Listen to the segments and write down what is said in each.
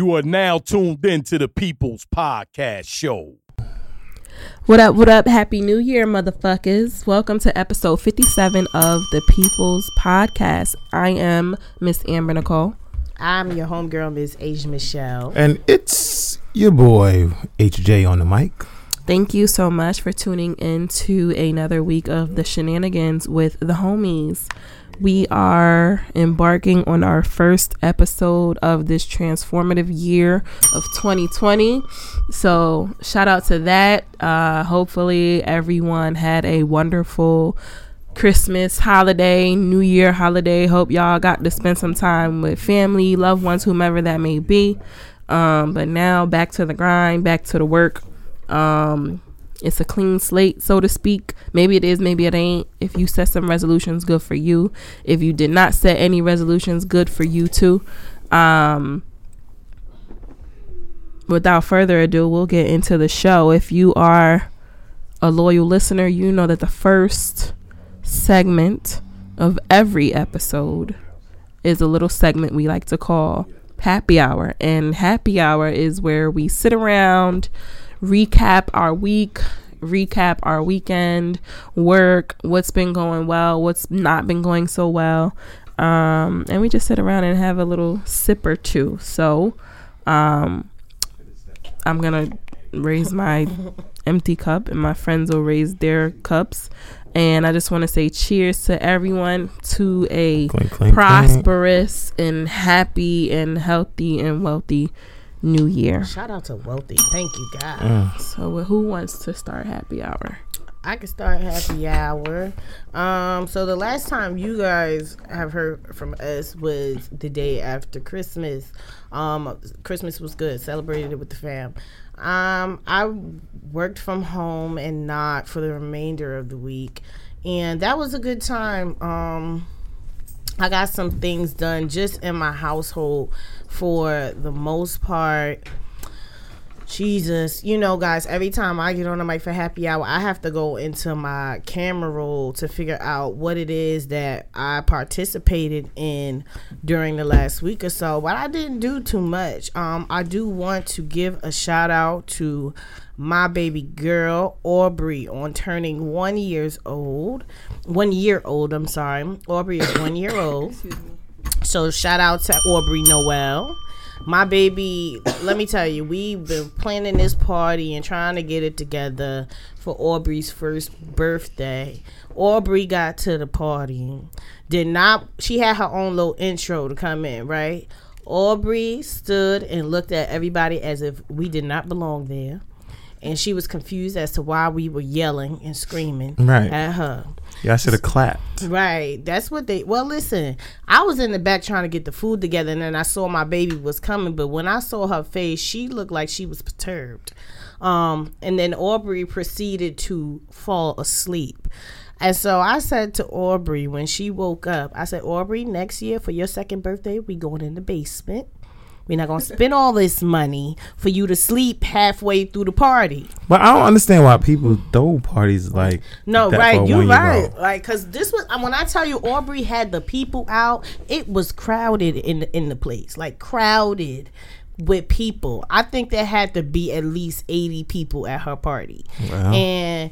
You are now tuned in to the People's Podcast Show. What up, what up? Happy New Year, motherfuckers. Welcome to episode 57 of the People's Podcast. I am Miss Amber Nicole. I'm your homegirl, Miss Asia Michelle. And it's your boy HJ on the mic. Thank you so much for tuning in to another week of the shenanigans with the homies. We are embarking on our first episode of this transformative year of 2020. So, shout out to that. Uh, hopefully, everyone had a wonderful Christmas holiday, New Year holiday. Hope y'all got to spend some time with family, loved ones, whomever that may be. Um, but now back to the grind, back to the work. Um, it's a clean slate, so to speak. Maybe it is, maybe it ain't. If you set some resolutions, good for you. If you did not set any resolutions, good for you too. Um, without further ado, we'll get into the show. If you are a loyal listener, you know that the first segment of every episode is a little segment we like to call happy hour. And happy hour is where we sit around recap our week, recap our weekend, work, what's been going well, what's not been going so well. Um, and we just sit around and have a little sip or two. So, um, I'm gonna raise my empty cup, and my friends will raise their cups. And I just want to say cheers to everyone to a Clink, clink, prosperous and happy and healthy and wealthy new year. Shout out to Wealthy. Thank you, God. Mm. So, who wants to start happy hour? I can start happy hour. Um, so the last time you guys have heard from us was the day after Christmas. Um, Christmas was good. Celebrated it with the fam. Um, I worked from home and not for the remainder of the week, and that was a good time. Um, I got some things done just in my household for the most part. Jesus, you know, guys, every time I get on the mic for happy hour, I have to go into my camera roll to figure out what it is that I participated in during the last week or so. But I didn't do too much. Um, I do want to give a shout out to my baby girl Aubrey on turning one years old. One year old, I'm sorry. Aubrey is one year old. So shout out to Aubrey Noel. My baby, let me tell you, we've been planning this party and trying to get it together for Aubrey's first birthday. Aubrey got to the party. Did not she had her own little intro to come in, right? Aubrey stood and looked at everybody as if we did not belong there. And she was confused as to why we were yelling and screaming Right. at her. Y'all should have clapped. Right. That's what they well listen, I was in the back trying to get the food together and then I saw my baby was coming, but when I saw her face, she looked like she was perturbed. Um, and then Aubrey proceeded to fall asleep. And so I said to Aubrey when she woke up, I said, Aubrey, next year for your second birthday, we going in the basement. We're not gonna spend all this money for you to sleep halfway through the party. But I don't understand why people throw parties like No, right. You're one-year-old. right. Like, cause this was when I tell you Aubrey had the people out. It was crowded in the, in the place, like crowded with people. I think there had to be at least eighty people at her party, Wow. and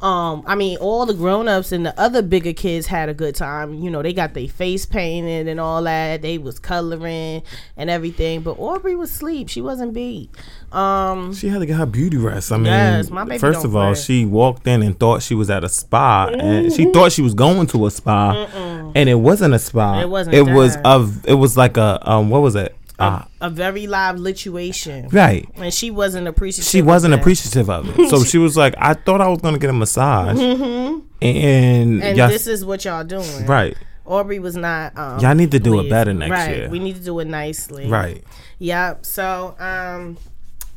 um, I mean, all the grown ups and the other bigger kids had a good time. You know, they got their face painted and all that. They was coloring and everything. But Aubrey was asleep. She wasn't beat. Um, She had to get her beauty rest. I mean, Yes, first of all, play. she walked in and thought she was at a spa, and she thought she was going to a spa, and it wasn't a spa. It wasn't It was of. It was like a um. What was it? Uh, a very live lituation. right. And she wasn't appreciative. She wasn't of appreciative of it, so she was like, "I thought I was gonna get a massage," and, And y'all- this is what y'all doing. right. Aubrey was not. Um, Y'all need to do it better next right. year. We need to do it nicely. Right. Yep. So, um,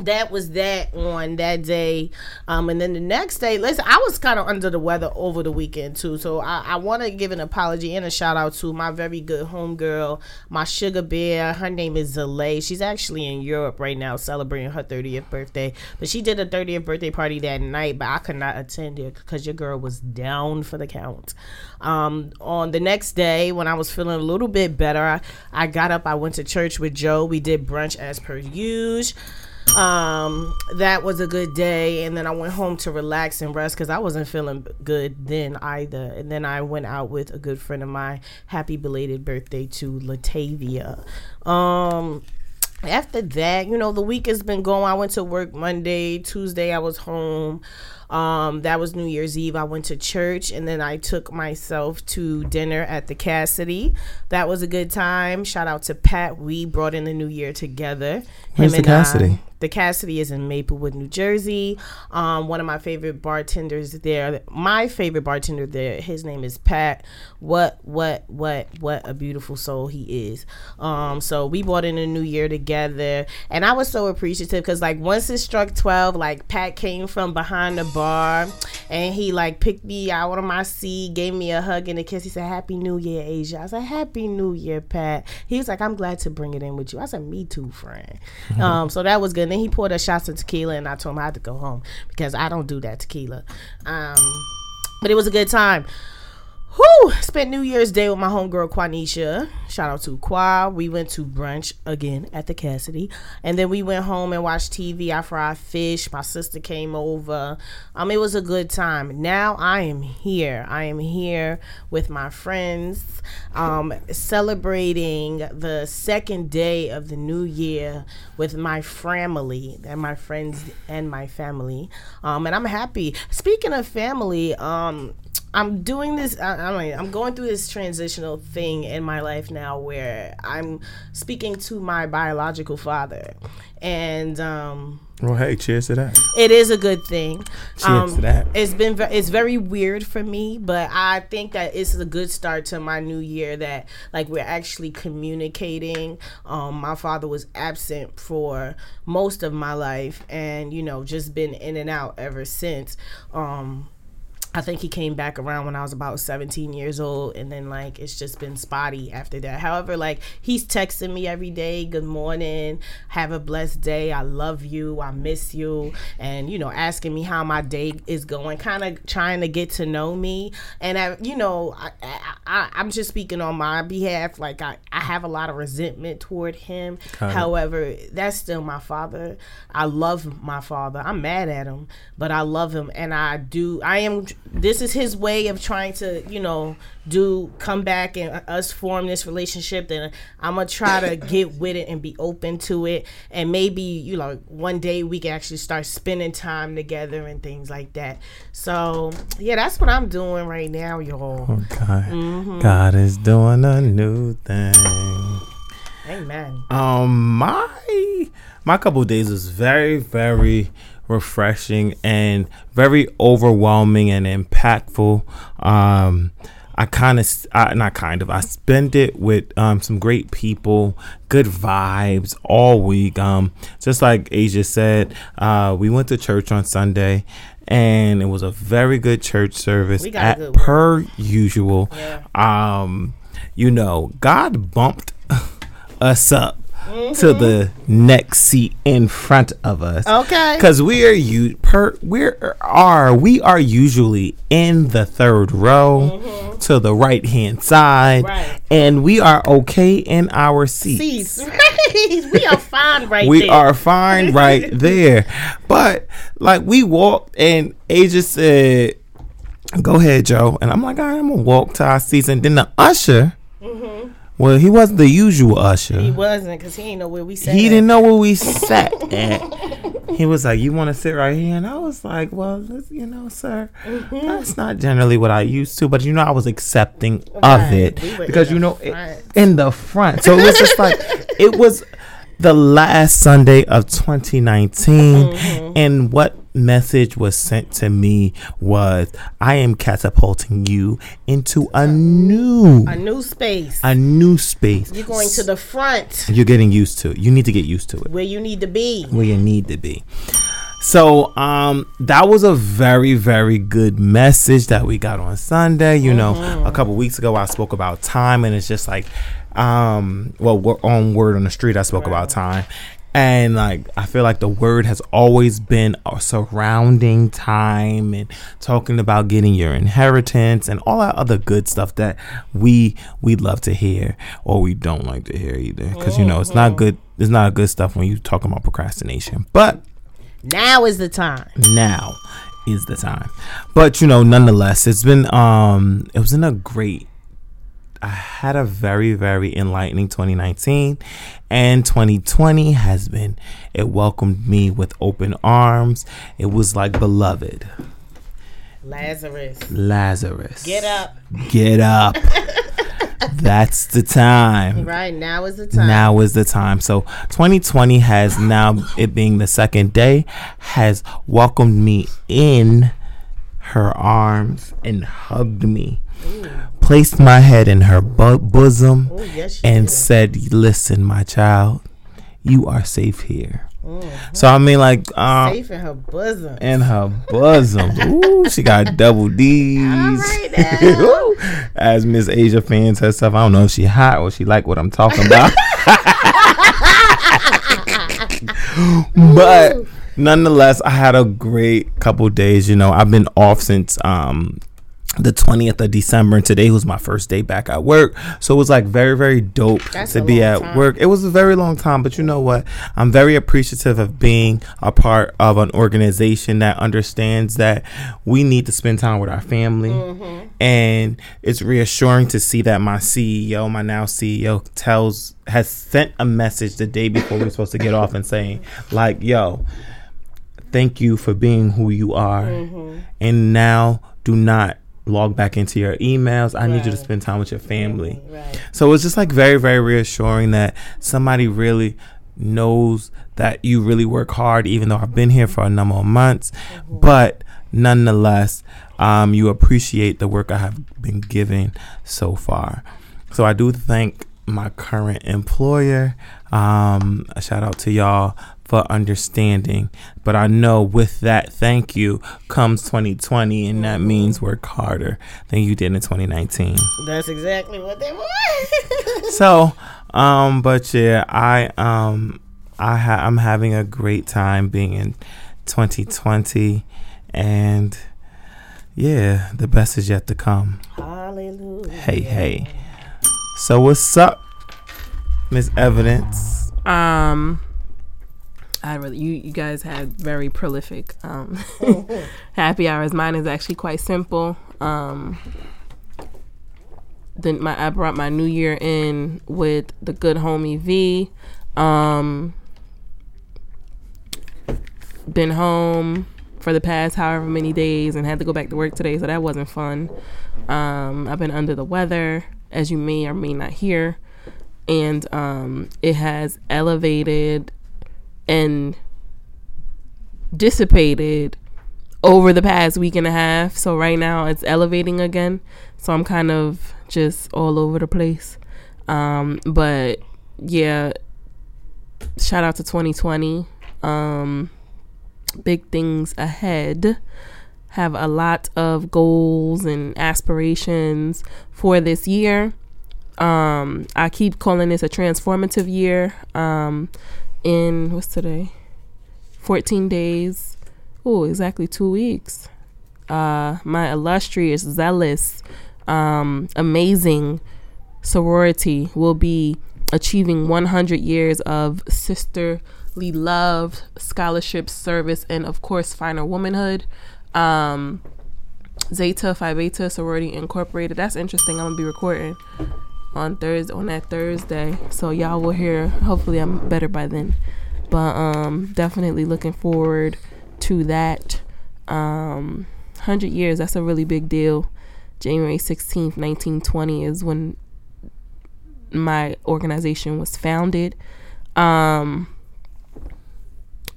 that was that on that day. Um, and then the next day, listen, I was kind of under the weather over the weekend too. So I, I want to give an apology and a shout out to my very good homegirl, my sugar bear. Her name is Zalay. She's actually in Europe right now celebrating her 30th birthday. But she did a 30th birthday party that night, but I could not attend it because your girl was down for the count. Um, on the next day, when I was feeling a little bit better, I, I got up, I went to church with Joe. We did brunch as per usual um that was a good day and then i went home to relax and rest because i wasn't feeling good then either and then i went out with a good friend of mine happy belated birthday to latavia um after that you know the week has been going i went to work monday tuesday i was home um, that was New Year's Eve. I went to church and then I took myself to dinner at the Cassidy. That was a good time. Shout out to Pat. We brought in the new year together. Where's the Cassidy? I, the Cassidy is in Maplewood, New Jersey. Um, one of my favorite bartenders there. My favorite bartender there. His name is Pat. What what what what a beautiful soul he is. Um, so we brought in a new year together, and I was so appreciative because like once it struck twelve, like Pat came from behind the bar, and he like picked me out of my seat, gave me a hug and a kiss. He said, "Happy New Year, Asia." I said, "Happy New Year, Pat." He was like, "I'm glad to bring it in with you." I said, "Me too, friend." um, so that was good then he poured us shots of tequila, and I told him I had to go home because I don't do that tequila. Um, but it was a good time. Whew, spent New Year's Day with my homegirl Quanisha. Shout out to Qua. We went to brunch again at the Cassidy. And then we went home and watched TV. I fried fish. My sister came over. Um, it was a good time. Now I am here. I am here with my friends, um, celebrating the second day of the new year with my family and my friends and my family. Um, and I'm happy. Speaking of family, um, I'm doing this. I, I I'm going through this transitional thing in my life now where I'm speaking to my biological father, and um, well, hey, cheers to that. It is a good thing. Cheers um, to that. It's been ve- it's very weird for me, but I think that it's a good start to my new year. That like we're actually communicating. Um, my father was absent for most of my life, and you know just been in and out ever since. Um, I think he came back around when I was about 17 years old, and then like it's just been spotty after that. However, like he's texting me every day, "Good morning, have a blessed day, I love you, I miss you," and you know, asking me how my day is going, kind of trying to get to know me. And I, you know, I, I, am just speaking on my behalf. Like I, I have a lot of resentment toward him. Kind However, that's still my father. I love my father. I'm mad at him, but I love him, and I do. I am this is his way of trying to, you know, do come back and us form this relationship. Then I'm gonna try to get with it and be open to it, and maybe you know one day we can actually start spending time together and things like that. So yeah, that's what I'm doing right now, y'all. Oh God, mm-hmm. God is doing a new thing. Amen. Um, my my couple days was very very refreshing and very overwhelming and impactful. Um, I kind of, not kind of, I spent it with um, some great people, good vibes all week. Um, just like Asia said, uh, we went to church on Sunday and it was a very good church service at, per usual. Yeah. Um, you know, God bumped us up mm-hmm. to the next seat in front of us. Okay. Because we are you per we are we are usually in the third row mm-hmm. to the right hand side, right. and we are okay in our seats. Seats. we are fine right. we there. are fine right there, but like we walked and Asia said. Go ahead, Joe. And I'm like, all right, I'm gonna walk to our seats. And then the usher mm-hmm well, he wasn't the usual usher. He wasn't because he didn't know where we sat. He at. didn't know where we sat at. He was like, "You want to sit right here?" And I was like, "Well, you know, sir, mm-hmm. that's not generally what I used to, but you know, I was accepting right. of it we because you know, it, in the front. So it was just like it was the last Sunday of 2019, mm-hmm. and what message was sent to me was I am catapulting you into a new A new space. a new space. You're going to the front You're getting used to it. You need to get used to it. where you need to be. Where you need to be. So um that was a very very good message that we got on Sunday. You know, a couple weeks ago I spoke about time and it's just like um well we're on word on the street I spoke about time and like I feel like the word has always been surrounding time and talking about getting your inheritance and all that other good stuff that we we love to hear or we don't like to hear either. Because you know it's not good it's not good stuff when you talking about procrastination. But Now is the time. now is the time. But you know nonetheless it's been um it was in a great i had a very very enlightening 2019 and 2020 has been it welcomed me with open arms it was like beloved Lazarus. lazarus Get up. get up that's the time Right now is the time. now is the time. So 2020 has now it being the second day has welcomed me in her arms and hugged me. Placed my head in her bu- bosom Oh, yes, and did. said, "Listen, my child, you are safe here." So I mean like um Safe in her bosom. in her bosom. Ooh, she got double D's. Right. Ooh, As Miss Asia fans herself, I don't know if she hot or she like what I'm talking about. but nonetheless, I had a great couple days. You know, I've been off since um the 20th of December and today was my first day back at work. So it was like very, very dope That's to be at time. work. It was a very long time, but you know what? I'm very appreciative of being a part of an organization that understands that we need to spend time with our family. Mm-hmm. And it's reassuring to see that my CEO, my now CEO, tells has sent a message the day before we're supposed to get off and saying, like, yo, thank you for being who you are. Mm-hmm. And now do not log back into your emails. I need you to spend time with your family. Right. So it's just like very, very reassuring that somebody really knows that you really work hard, even though I've been here for a number of months. But nonetheless, um, you appreciate the work I have been giving so far. So I do thank my current employer. Um, a shout out to y'all for understanding. But I know with that thank you comes 2020, and that means work harder than you did in 2019 That's exactly what they want. so um but yeah i um i ha- i'm having a great time being in 2020 and yeah the best is yet to come Hallelujah. hey hey so what's up miss evidence Um, I really you you guys had very prolific um happy hours. Mine is actually quite simple. Um, then my I brought my new year in with the good homie V. Um, been home for the past however many days and had to go back to work today, so that wasn't fun. Um, I've been under the weather, as you may or may not hear, and um, it has elevated and dissipated over the past week and a half. So right now it's elevating again. So I'm kind of just all over the place. Um, but yeah, shout out to 2020. Um, big things ahead. Have a lot of goals and aspirations for this year. Um, I keep calling this a transformative year. Um, in what's today? 14 days. Oh, exactly two weeks. Uh, my illustrious, zealous, um, amazing sorority will be achieving 100 years of sisterly love, scholarship, service, and of course, finer womanhood. Um, Zeta Phi Beta Sorority Incorporated. That's interesting. I'm gonna be recording on Thursday on that Thursday, so y'all will hear. Hopefully, I'm better by then. But um, definitely looking forward to that. Um, 100 years. That's a really big deal. January 16th, 1920 is when my organization was founded. Um,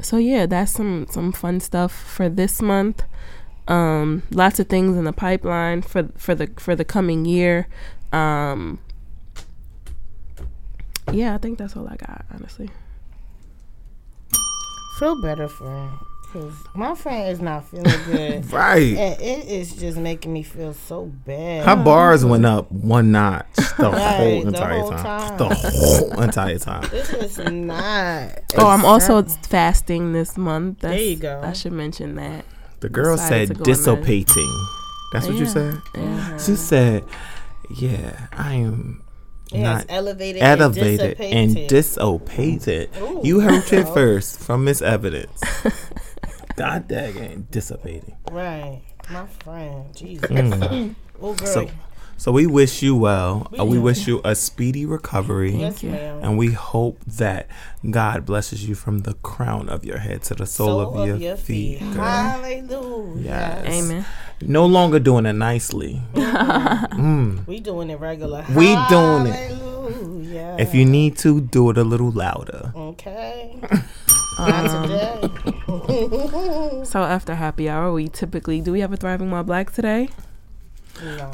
so yeah, that's some some fun stuff for this month. Um, lots of things in the pipeline for for the for the coming year. Um, yeah, I think that's all I got. Honestly, Feel better for him. Cause my friend is not feeling good. Right. And it is just making me feel so bad. Her oh. bars went up one notch the Right, whole the entire whole time. time. The whole entire time. This is not. oh, I'm also fasting this month. That's, There you go. I should mention that. The girl said to go on that. dissipating. That's what you said? Yeah. She said, Yeah, I am Yes, not elevated, elevated and and dissipated. dissipated. Ooh. You heard it first from Miss Evidence. God dang it, dissipating. right, my friend. Jesus. Mm. Oh, girl. So, so we wish you well. We Uh, we wish you a speedy recovery. yes, you. ma'am. And we hope that God blesses you from the crown of your head to the sole, of, your, feet. girl. Hallelujah. Yes. Amen. No longer doing it nicely. Mm. We doing it regular. We doing it. Hallelujah. If you need to, do it a little louder. Okay. Um, Not today. So after happy hour, we typically do we have a thriving while black today? no.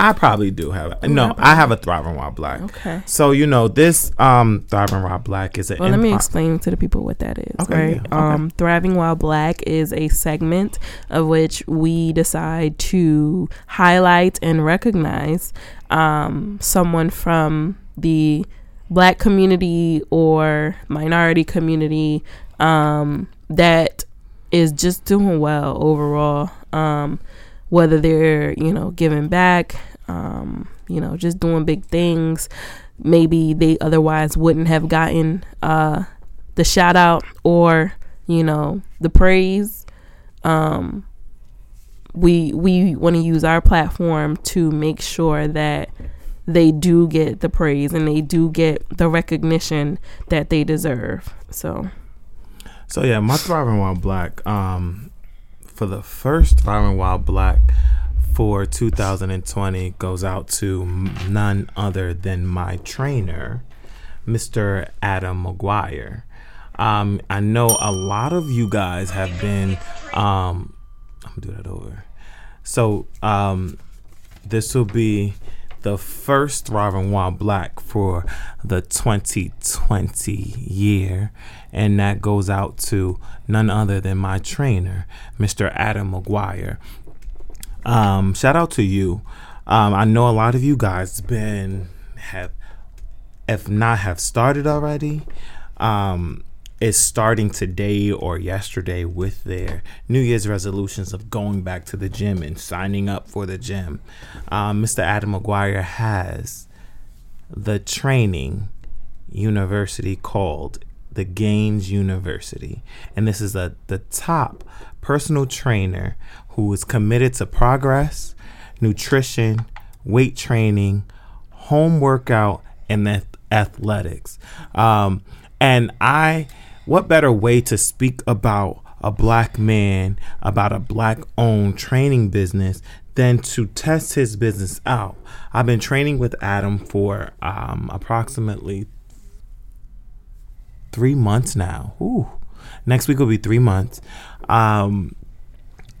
I probably do have it. No, I have a Thriving While Black. Okay. So you know this um Thriving While Black is an Well, let me explain to the people what that is. Okay, right. yeah, okay. Um, Thriving While Black is a segment of which we decide to highlight and recognize um, someone from the black community or minority community um, that is just doing well overall. Um, whether they're you know giving back, um, you know just doing big things, maybe they otherwise wouldn't have gotten uh, the shout out or you know the praise. Um, we we want to use our platform to make sure that they do get the praise and they do get the recognition that they deserve. So So yeah, my Thriving While Black, um, for the first Thriving While Black for 2020 goes out to none other than my trainer, Mr. Adam McGuire. Um, I know a lot of you guys have been. Um, I'm gonna do that over. So um, this will be the first Thriving While Black for the 2020 year, and that goes out to none other than my trainer, Mr. Adam McGuire. Um, shout out to you. Um, I know a lot of you guys been have, if not have started already, um, is starting today or yesterday with their New Year's resolutions of going back to the gym and signing up for the gym. Um, Mr. Adam McGuire has the training university called the Gains University. And this is a, the top personal trainer who is committed to progress, nutrition, weight training, home workout, and ath- athletics. Um, and I, what better way to speak about a black man, about a black owned training business than to test his business out? I've been training with Adam for um, approximately three months now. Ooh. Next week will be three months. Um,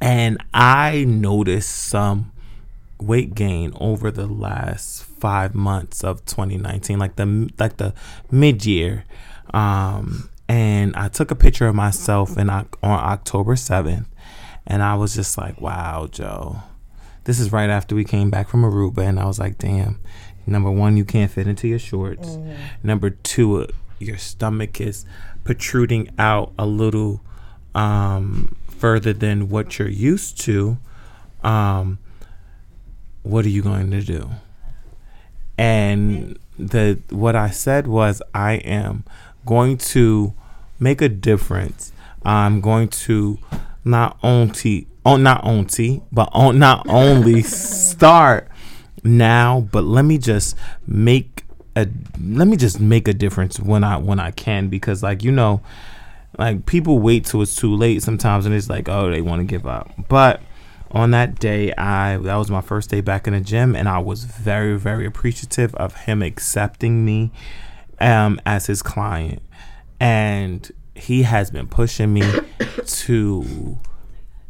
and I noticed some weight gain over the last five months of 2019, like the like the mid year. Um, and I took a picture of myself in on October 7th, and I was just like, "Wow, Joe." This is right after we came back from Aruba, and I was like, "Damn." Number one, you can't fit into your shorts. Number two, uh, your stomach is protruding out a little um, further than what you're used to. Um, what are you going to do? And the what I said was I am going to make a difference. I'm going to not only on not only but on not only start now, but let me just make a let me just make a difference when I when I can because like you know like people wait till it's too late sometimes and it's like oh they want to give up but on that day i that was my first day back in the gym and i was very very appreciative of him accepting me um as his client and he has been pushing me to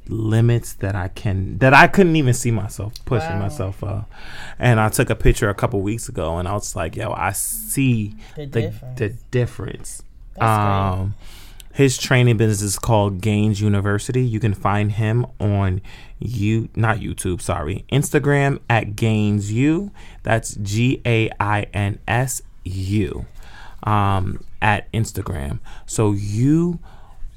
limits that I can that I couldn't even see myself pushing Wow. myself up. And I took a picture a couple weeks ago and I was like, yo, I see The the difference. the difference. That's great. His training business is called Gains University. You can find him on you not YouTube, sorry, Instagram at Gains U. That's G A I N S U. Um, at Instagram. So you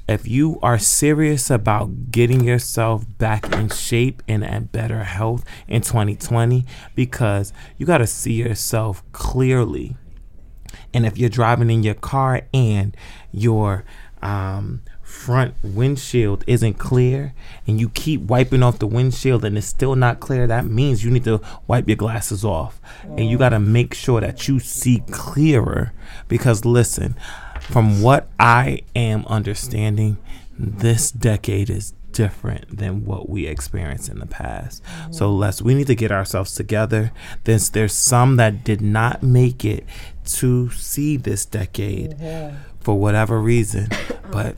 if you are serious about getting yourself back in shape and at better health in 2020 because you got to see yourself clearly and if you're driving in your car and your um, front windshield isn't clear and you keep wiping off the windshield and it's still not clear, that means you need to wipe your glasses off. And you got to make sure that you see clearer. Because listen, from what I am understanding, this decade is different than what we experienced in the past. So let's we need to get ourselves together. There's there's some that did not make it to see this decade for whatever reason, but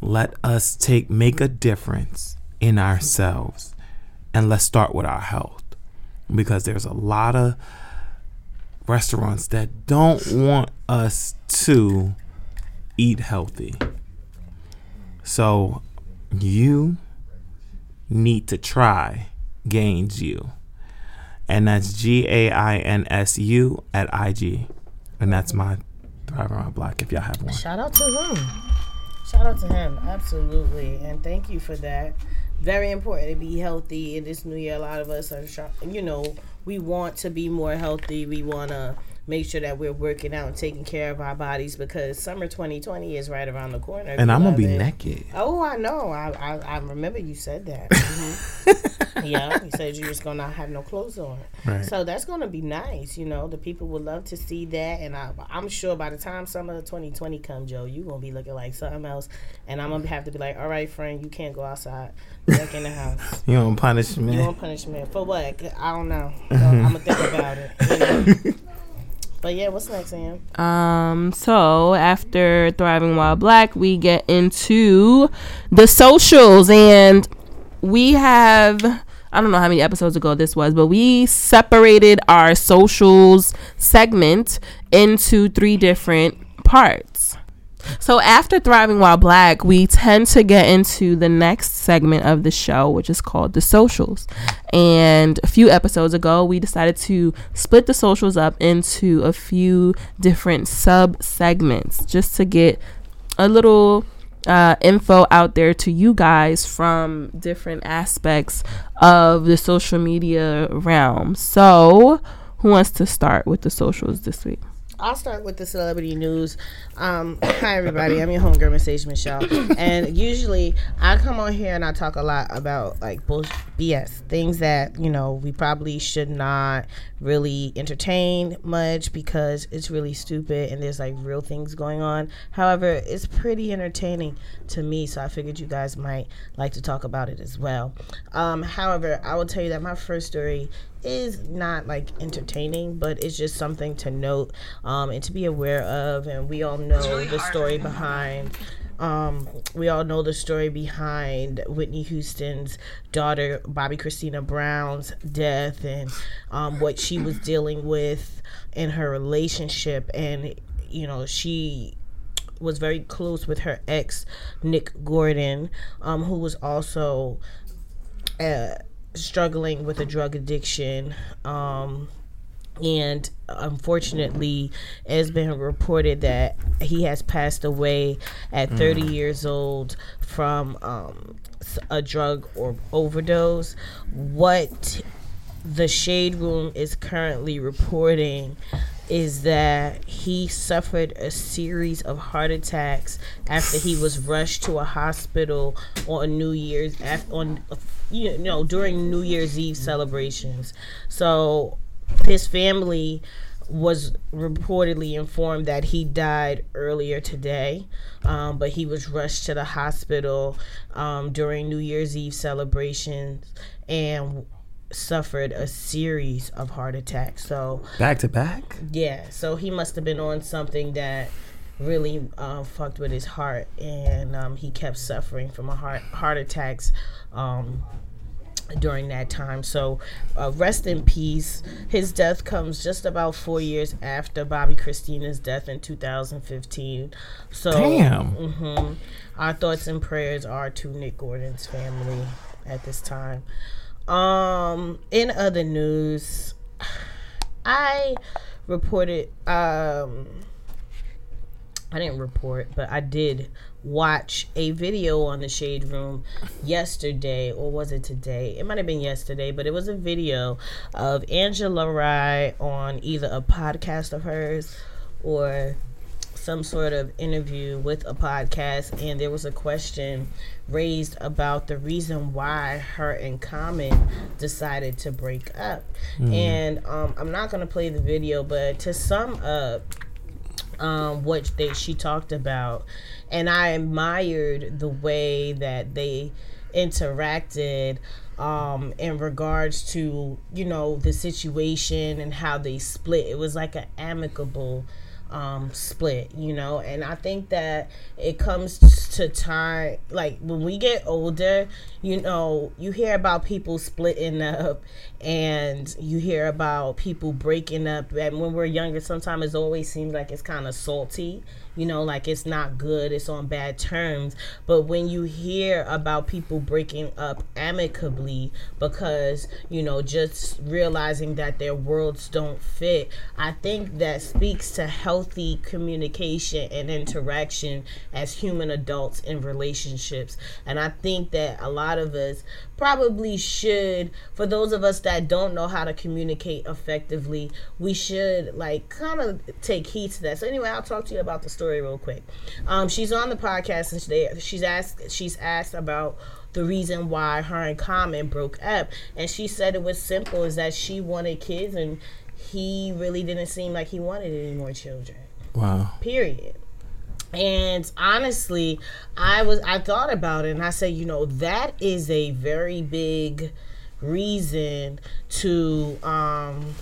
let us take make a difference in ourselves and let's start with our health because there's a lot of restaurants that don't want us to eat healthy. So you need to try Gains You. And that's G A I N S U at IG. And that's my Thrive Around Black if y'all have one. Shout out to him. Shout out to him. Absolutely. And thank you for that. Very important to be healthy in this new year. A lot of us are, you know, we want to be more healthy. We want to make sure that we're working out and taking care of our bodies because summer 2020 is right around the corner. And I'm gonna be beloved. naked. Oh, I know. I, I I remember you said that. Mhm. yeah, you said you're just gonna have no clothes on. Right. So that's gonna be nice. You know, the people would love to see that, and I, I'm sure by the time summer 2020 come, Joe, you're gonna be looking like something else, and I'm gonna have to be like, all right, friend, you can't go outside. Back in the house. You want punishment? You want punishment for what? I don't know. So I'm gonna think about it. you know? But yeah, what's next, Sam? Um, so after Thriving While Black, we get into the socials, and we have I don't know how many episodes ago this was, but we separated our socials segment into three different parts. So after Thriving While Black, we tend to get into the next segment of the show, which is called the socials. And a few episodes ago, we decided to split the socials up into a few different sub segments just to get a little uh, info out there to you guys from different aspects of the social media realm. So, who wants to start with the socials this week? I'll start with the celebrity news. Um, hi everybody, I'm your homegirl Miss Asia Michelle, and usually I come on here and I talk a lot about like bull BS things that you know we probably should not really entertain much because it's really stupid and there's like real things going on. However, it's pretty entertaining to me, so I figured you guys might like to talk about it as well. Um, however, I will tell you that my first story is not like entertaining, but it's just something to note um, and to be aware of. And we all know the story behind. Um, we all know the story behind Whitney Houston's daughter, Bobbi Kristina Brown's death, and um, what she was dealing with in her relationship. And you know, she was very close with her ex, Nick Gordon, um, who was also. Uh, struggling with a drug addiction. Um, and unfortunately, it's been reported that he has passed away at 30 years old from um, a drug or overdose. What the Shade Room is currently reporting is that he suffered a series of heart attacks after he was rushed to a hospital on New Year's on you know during New Year's Eve celebrations. So his family was reportedly informed that he died earlier today, um, but he was rushed to the hospital um, during New Year's Eve celebrations and suffered a series of heart attacks. So Back to back? yeah, so he must have been on something that really uh, fucked with his heart, and um, he kept suffering from a heart heart attacks. Um, during that time. So, uh, rest in peace. His death comes just about four years after Bobbi Kristina's death in 2015. So, Damn. mhm. our thoughts and prayers are to Nick Gordon's family at this time. Um, in other news, I reported. Um, I didn't report, but I did watch a video on the Shade Room yesterday, or was it today? It might have been yesterday, but it was a video of Angela Rye on either a podcast of hers or some sort of interview with a podcast, and there was a question raised about the reason why her and Common decided to break up. And um, I'm not gonna play the video, but to sum up um, what they she talked about, and I admired the way that they interacted um, in regards to you know the situation and how they split. It was like an amicable um, split, you know, and I think that it comes to time like when we get older, you know, you hear about people splitting up and you hear about people breaking up. And when we're younger sometimes it always seems like it's kind of salty you know like it's not good it's on bad terms. But when you hear about people breaking up amicably because you know just realizing that their worlds don't fit i think that speaks to healthy communication and interaction as human adults in relationships. And i think that a lot of us probably should for those of us that don't know how to communicate effectively we should like kind of take heed to that. So anyway i'll talk to you about the story real quick. Um she's on the podcast and today she's asked she's asked about the reason why her and Common broke up. And she said it was simple is that she wanted kids and he really didn't seem like he wanted any more children. Wow. period and honestly i was i thought about it and i said you know that is a very big reason to um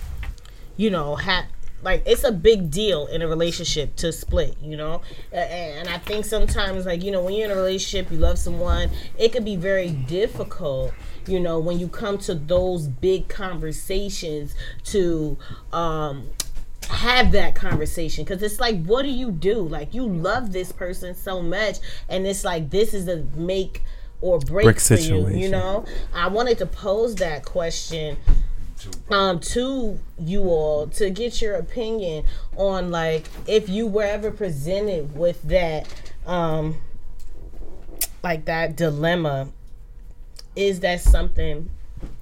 you know have like it's a big deal in a relationship to split you know? A- and i think sometimes like you know when you're in a relationship you love someone it could be very difficult you know when you come to those big conversations to um have that conversation because it's like what do you do like you love this person so much and it's like this is a make or break, Break for you situation. you know i wanted to pose that question um to you all to get your opinion on like if you were ever presented with that um like that dilemma is that something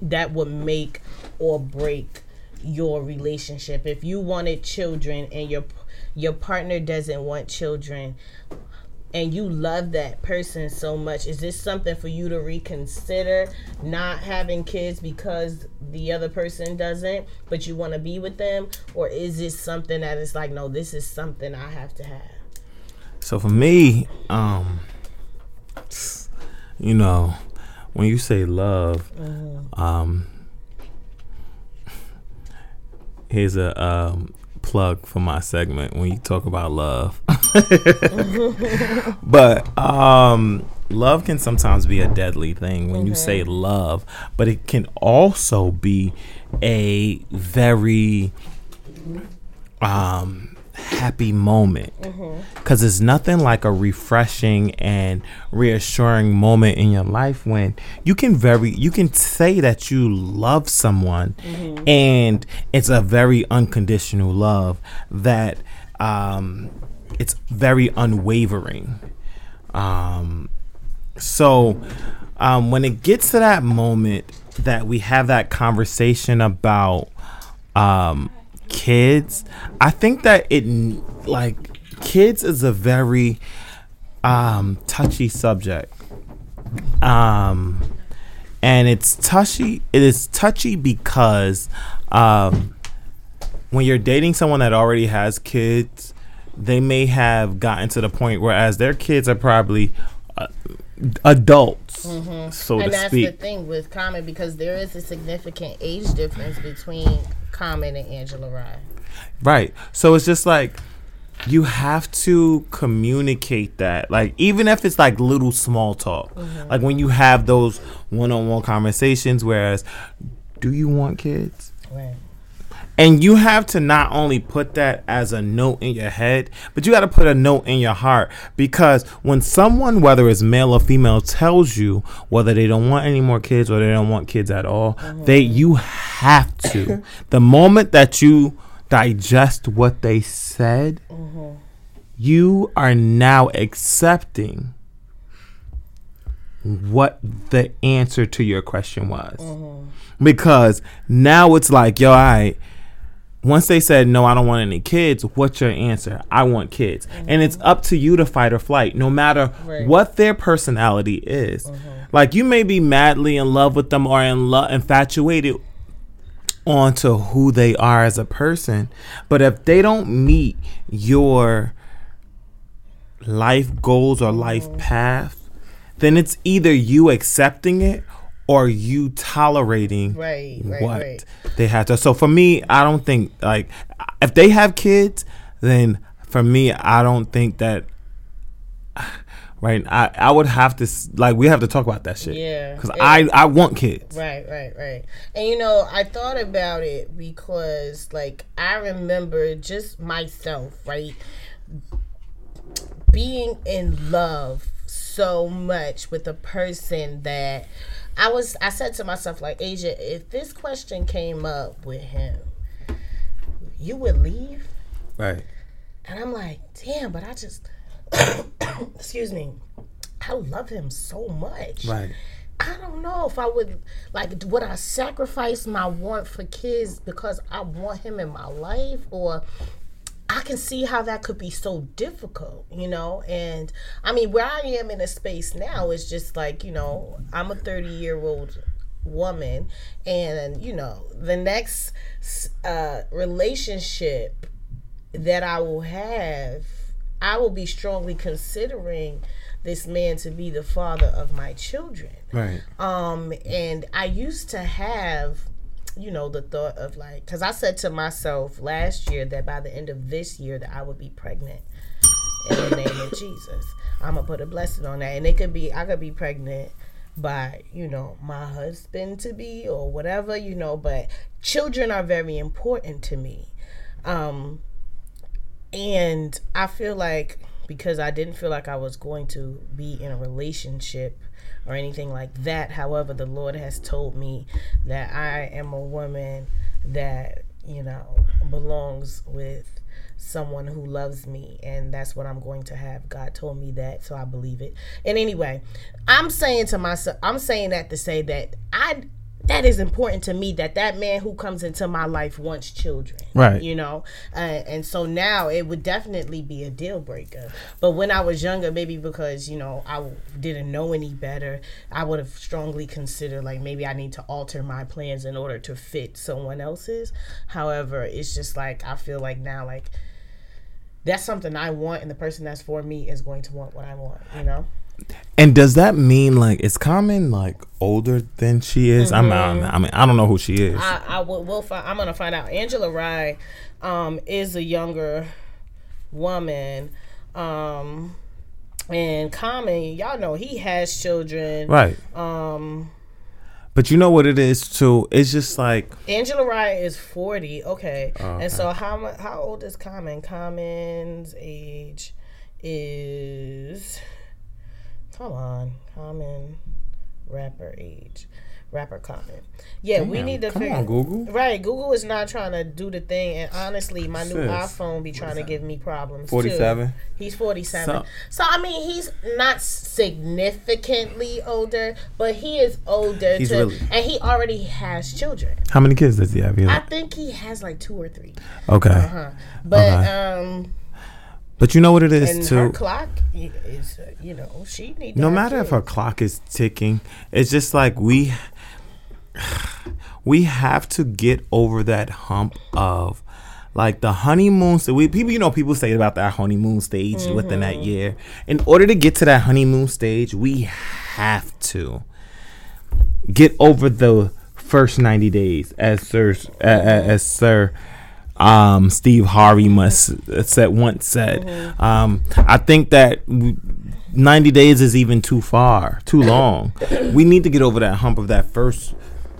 that would make or break your relationship. If you wanted children and your your partner doesn't want children and you love that person so much is this something for you to reconsider not having kids because the other person doesn't but you want to be with them? Or is this something that is like no this is something i have to have? So for me, um, you know, when you say love, um, here's a um, plug for my segment when you talk about love. but um, love can sometimes be a deadly thing when you say love, but it can also be a very um happy moment. Because it's nothing like a refreshing and reassuring moment in your life when you can very you can say that you love someone and it's a very unconditional love that um it's very unwavering. Um so um when it gets to that moment that we have that conversation about um kids i think that it like kids is a very um touchy subject. Um and it's touchy it is touchy because um when you're dating someone that already has kids they may have gotten to the point whereas their kids are probably uh, adults so and to that's the thing with Common because there is a significant age difference between Common and Angela Rye. Right. So it's just like you have to communicate that. Like even if it's like little small talk. Mm-hmm. Like when you have those one-on-one conversations whereas do you want kids? Right. And you have to not only put that as a note in your head, but you got to put a note in your heart. Because when someone, whether it's male or female, tells you whether they don't want any more kids or they don't want kids at all, mm-hmm. they you have to. the moment that you digest what they said, mm-hmm. you are now accepting what the answer to your question was. Mm-hmm. Because now it's like yo I once they said no i don't want any kids what's your answer? I want kids. And it's mm-hmm. up to you to fight or flight no matter Right. what their personality is. Mm-hmm. Like you may be madly in love with them or in love infatuated onto who they are as a person but if they don't meet your life goals or life mm-hmm. path then it's either you accepting it or you tolerating Right, right, what right. they have to. So for me, I don't think like if they have kids, then for me, I don't think that. Right, I, I would have to like we have to talk about that shit. Yeah. because I I want kids. Right, right, right. And you know, I thought about it because, like, I remember just myself, right, being in love so much with a person that I was. I said to myself, like, Asia, if this question came up with him, you would leave. Right. And I'm like, damn, but I just, excuse me, I love him so much. Right. I don't know if I would like would I sacrifice my want for kids because I want him in my life or I can see how that could be so difficult, you know? And I mean, where I am in a space now is just like, you know, I'm a 30 year old woman, and, you know, the next uh, relationship that I will have, I will be strongly considering this man to be the father of my children. Right. Um, and I used to have, you know, the thought of like, because I said to myself last year that by the end of this year that I would be pregnant in the name of Jesus. I'm gonna put a blessing on that, and it could be I could be pregnant by you know my husband to be or whatever you know, but children are very important to me. Um, and I feel like because I didn't feel like I was going to be in a relationship or anything like that. However, the Lord has told me that I am a woman that, you know, belongs with someone who loves me and that's what I'm going to have. God told me that, so I believe it. And anyway, I'm saying to myself, I'm saying that to say that I that is important to me that that man who comes into my life wants children. Right. you know? Uh, and so now it would definitely be a deal breaker. But when i was younger maybe because you know i didn't know any better i would have strongly considered like maybe i need to alter my plans in order to fit someone else's. However it's just like i feel like now like that's something i want and the person that's for me is going to want what i want you know And does that mean like is Common like older than she is? I'm, I'm I mean I don't know who she is. I, I will, will find. I'm gonna find out. Angela Rye, um, is a younger woman, um, and Common, y'all know he has children. right. Um, But you know what it is too? It's just like Angela Rye is 40. Okay, Oh, and so how how old is Common? Common's age is. Come on, Common, rapper age, rapper Common. Yeah, we need to come figure. on, Google. Right, Google is not trying to do the thing, and honestly, my new iPhone be trying to give me problems. too. 47? He's forty-seven. So- So, I mean, he's not significantly older, but he is older. He's to, really- and he already has children. how many kids does he have? I think he has like two or three. Okay. Uh-huh. But Okay. um, But you know what it is and too? her clock is, uh, you know, she need. To no matter if her clock is ticking, it's just like we we have to get over that hump of like the honeymoon. So we people, you know, people say about that honeymoon stage within that year. In order to get to that honeymoon stage, we have to get over the first ninety days, as Sir, uh, as Sir um, Steve Harvey must said once said. Um, I think that. w 90 days is even too far, too long. we need to get over that hump of that first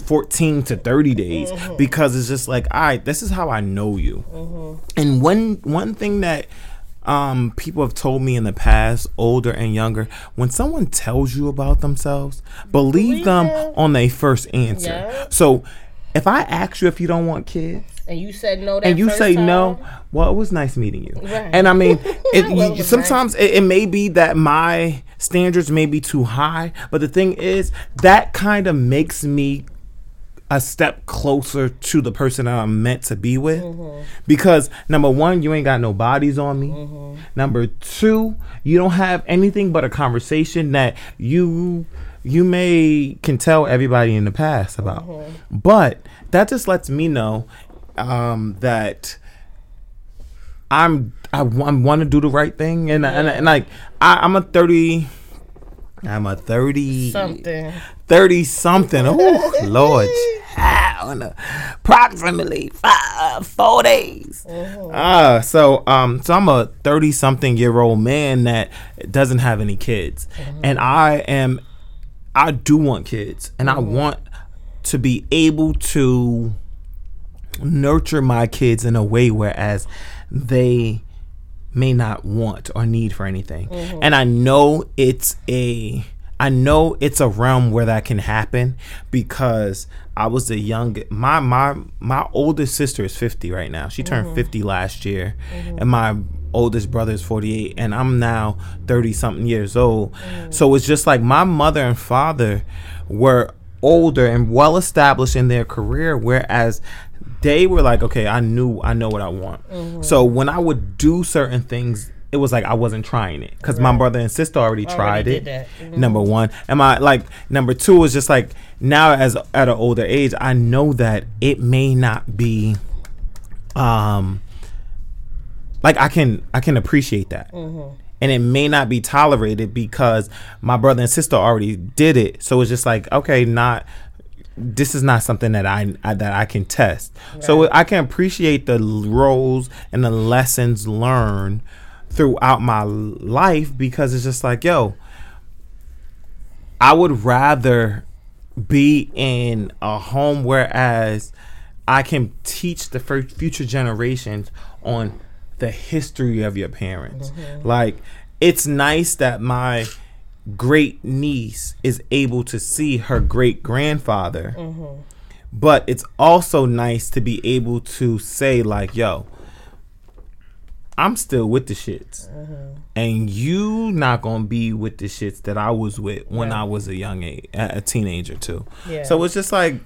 14 to 30 days because it's just like, all right, this is how I know you. And one one thing that um, people have told me in the past, older and younger, when someone tells you about themselves, believe, Believe them them. on their first answer. Yeah. So if I ask you if you don't want kids, And you said no. That and you say time? no, well, it was nice meeting you. Right. And I mean, it, Well, you, sometimes it, it may be that my standards may be too high, but the thing is, that kind of makes me a step closer to the person that I'm meant to be with. Mm-hmm. Because number one, you ain't got no bodies on me. Mm-hmm. Number two, you don't have anything but a conversation that you you may can tell everybody in the past about. Mm-hmm. But that just lets me know um, that I'm I, want to do the right thing, and and, and like I, I'm a thirty. I'm a 30 something. 30 something. Oh, Lord. child, approximately five, four days. Uh, so um so I'm a 30 something year old man that doesn't have any kids. And I am I do want kids and I want to be able to nurture my kids in a way whereas they may not want or need for anything. Mm-hmm. And I know it's a I know it's a realm where that can happen because I was the young my my my oldest sister is 50 right now. She turned mm-hmm. 50 last year mm-hmm. and my oldest brother is 48 and I'm now 30 something years old. Mm. So it's just like my mother and father were older and well established in their career whereas they were like okay i knew i know what i want. Mm-hmm. So when i would do certain things it was like i wasn't trying it. Because my brother and sister already tried did it that. Mm-hmm. number one. And my like number two was just like now as at an older age i know that it may not be um like i can i can appreciate that. Mm-hmm. And it may not be tolerated because my brother and sister already did it. So it's just like okay not this is not something that I, I that I can test. So I can appreciate the roles and the lessons learned throughout my life because it's just like, yo, I would rather be in a home whereas I can teach the future generations on the history of your parents. Mm-hmm. Like it's nice that my great niece is able to see her great grandfather. Mm-hmm. But it's also nice to be able to say like, yo, I'm still with the shits. Mm-hmm. And you not gonna be with the shits that I was with when I was a young age, a a teenager too. Yeah. So it's just like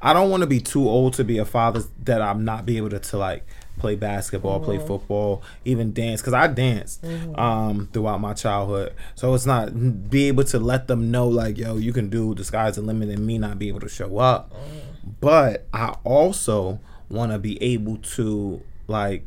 I don't want to be too old to be a father that I'm not be able to, to like play basketball, play mm-hmm. football, even dance because I danced mm-hmm. um, throughout my childhood. So it's not be able to let them know like, yo, you can do the sky's the limit, and me not be able to show up. Mm-hmm. But I also want to be able to like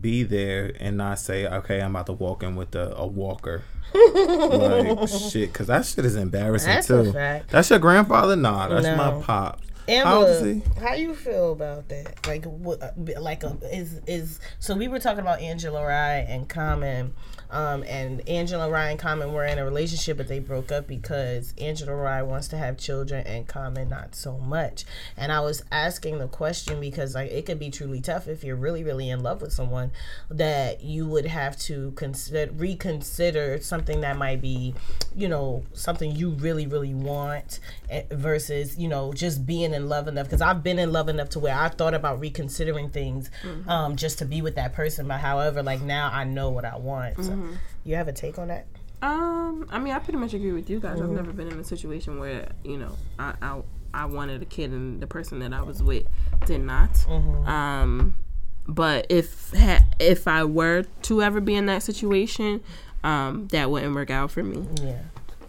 be there and not say, okay, I'm about to walk in with a, a walker. like shit, because that shit is embarrassing That's too. That's your grandfather? Nah, that's No. my pops. Amber, how you feel about that? Like, what, like, a, is is so? We were talking about Angela Rye and Common, um, and Angela Rye and Common were in a relationship, but they broke up because Angela Rye wants to have children and Common not so much. And I was asking the question because like it could be truly tough if you're really, really in love with someone that you would have to consider reconsider something that might be, you know, something you really, really want eh, versus you know just being in love enough. Because i've been in love enough to where i thought about reconsidering things um, just to be with that person. But however like now i know what i want. So you have a take on that Um, I mean, I pretty much agree with you guys. I've never been in a situation where you know I I, I wanted a kid and the person that I was with did not. Um, but if ha- if I were to ever be in that situation, um, that wouldn't work out for me. yeah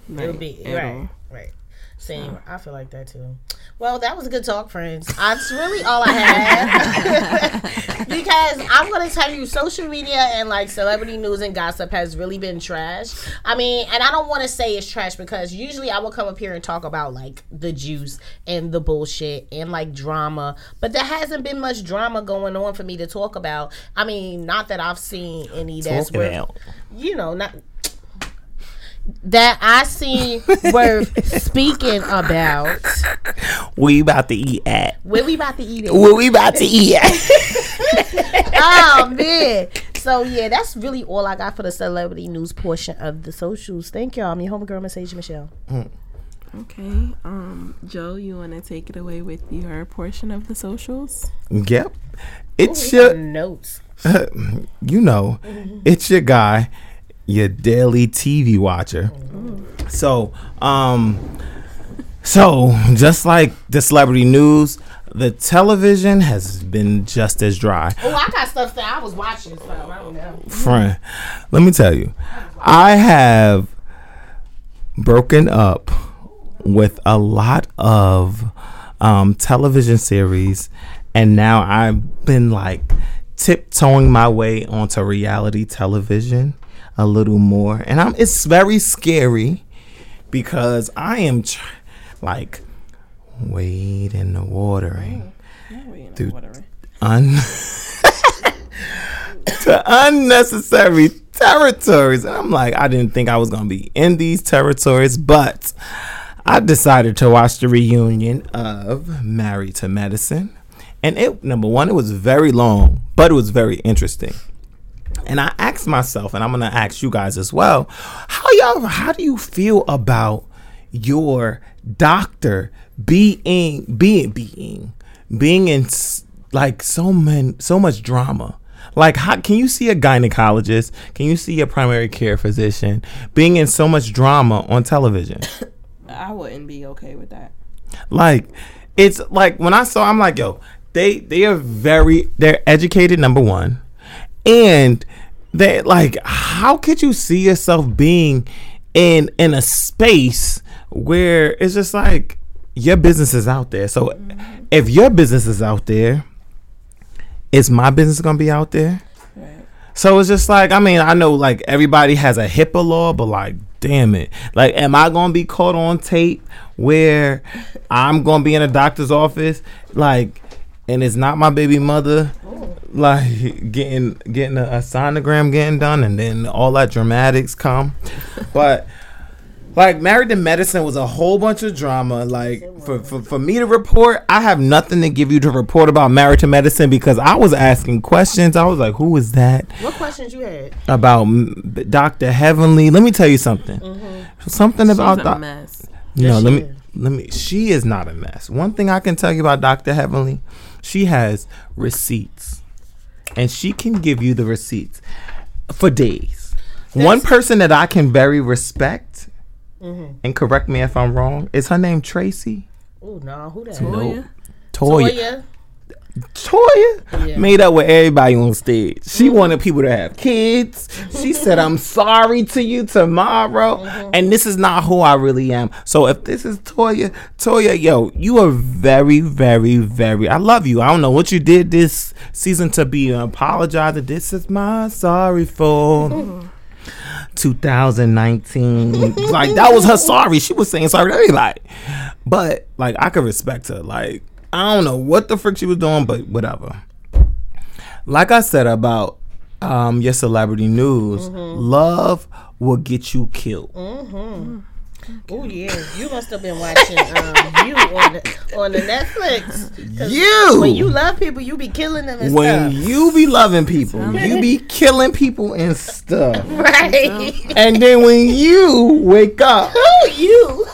it would be right all. right same i feel like that too Well, that was a good talk, friends. That's really all I had. because I'm gonna tell you, social media and like celebrity news and gossip has really been trash. I mean, and I don't want to say it's trash because usually I will come up here and talk about like the juice and the bullshit and like drama, but there hasn't been much drama going on for me to talk about. I mean, not that I've seen any that's worth, you know, not that I seen worth speaking about. We about to eat at. Where we about to eat at? What we about to eat at? oh man. So yeah, that's really all I got for the celebrity news portion of the socials. Thank y'all. I'm your homegirl, Mercedes Michelle. Okay. Um, Joe, you want to take it away with your portion of the socials? yep. It's Ooh, your notes. you know, it's your guy, your daily TV watcher. So, um, so just like the celebrity news, the television has been just as dry. Oh, I got stuff that I was watching. So I don't know. Friend, let me tell you, I have broken up with a lot of um, television series, and now I've been like tiptoeing my way onto reality television a little more, and I'm it's very scary because I am tr- like wade in the watering oh, through un to unnecessary territories. And I'm like, I didn't think I was gonna be in these territories, but I decided to watch the reunion of Married to Medicine. And it number one, it was very long, but it was very interesting. And I asked myself, and I'm gonna ask you guys as well, how y'all how do you feel about your doctor being being being being in like so many so much drama? Like how can you see a gynecologist? Can you see a primary care physician being in so much drama on television? I wouldn't be okay with that. like it's like when I saw I'm like, yo, they they are very they're educated number one. And they like how could you see yourself being in in a space where it's just like your business is out there. So if your business is out there, is my business gonna be out there? Right. So it's just like I mean I know like everybody has a HIPAA law, but like damn it, like am I gonna be caught on tape where I'm gonna be in a doctor's office like and it's not my baby mother like getting getting a, a sonogram getting done and then all that dramatics come, but. Like Married to Medicine was a whole bunch of drama. Like for, for for me to report, I have nothing to give you to report about Married to Medicine because I was asking questions. I was like, "Who is that?" What questions you had? about Dr. Heavenly. Let me tell you something. Mm-hmm. Something She's about that mess. no. Yes, Let me is. let me. She is not a mess. One thing I can tell you about Dr. Heavenly, she has receipts, and she can give you the receipts for days. One person that I can very respect, mm-hmm. and correct me if I'm wrong, is her name Tracy. Oh no, who that? Nope. Toya. Toya Yeah. made up with everybody on stage. She mm-hmm. wanted people to have kids. She said, I'm sorry to you tomorrow. Mm-hmm. And this is not who I really am. So if this is Toya, Toya, yo, you are very, very, very, I love you. I don't know what you did this season to be apologizing. This is my sorry for. Mm-hmm. 2019 like that was her sorry she was saying sorry to everybody but like i could respect her like i don't know what the frick she was doing but whatever like i said about um your celebrity news love will get you killed Mm-hmm. Oh yeah, you must have been watching um, you on the on the Netflix. You! when you love people, you be killing them and when stuff. you be loving people you be killing people and stuff right? and then when you wake up Who you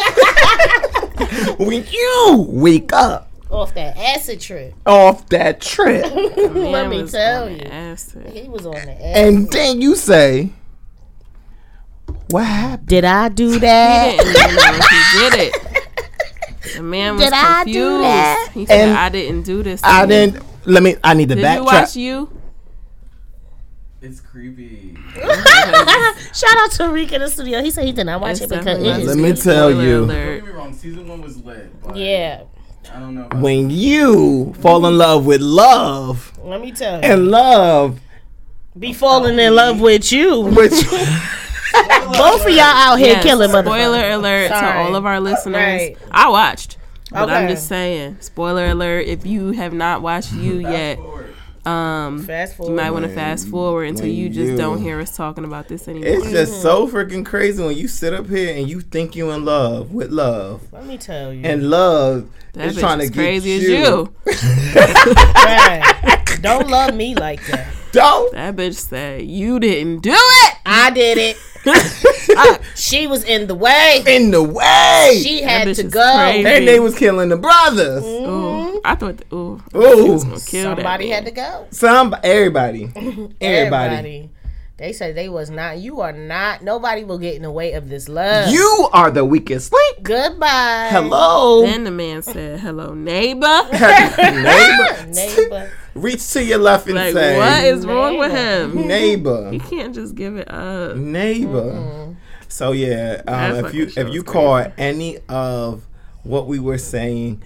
when you wake up off that acid trip? off that trip Let me tell you, acid. he was on the acid. and then you say what happened Did I do He that? didn't even know if he did it. The man was Did I do confused. that? He said, And "I didn't do this." I didn't. Let me. I need to Did you watch you? It's creepy. Shout out to Rick in the studio. He said he did not watch It's it because it is. Let me Spoiler tell you. Don't get me wrong, season one was lit. But Yeah. I don't know. When you fall in love with love Let me tell you. and love, Be falling in love with you. which Both of y'all out here Yes, killing motherfuckers. Spoiler alert to all of our listeners. Right. I watched. But I'm just saying, spoiler alert, if you have not watched you yet, um Fast you might want to fast forward until you just you- don't hear us talking about this anymore. it's just so freaking crazy when you sit up here and you think you in love with love, Let me tell you. and love that is trying to get crazy you. as you. Right. Don't love me like that. Don't. That bitch said you didn't do it. I did it. I- she was in the way. In the way. She had to go. crazy. and they was killing the brothers. Ooh, I thought, ooh, Ooh, gonna kill Somebody man. had to go. some everybody, everybody. They said they was not. You are not. Nobody will get in the way of this love. You are the weakest link. Goodbye. Hello, Then the man said, "Hello, neighbor." neighbor. neighbor. Reach to your left and Like, say, what is wrong with him? neighbor, He can't just give it up. neighbor. So yeah, um, if you if you crazy. caught any of what we were saying,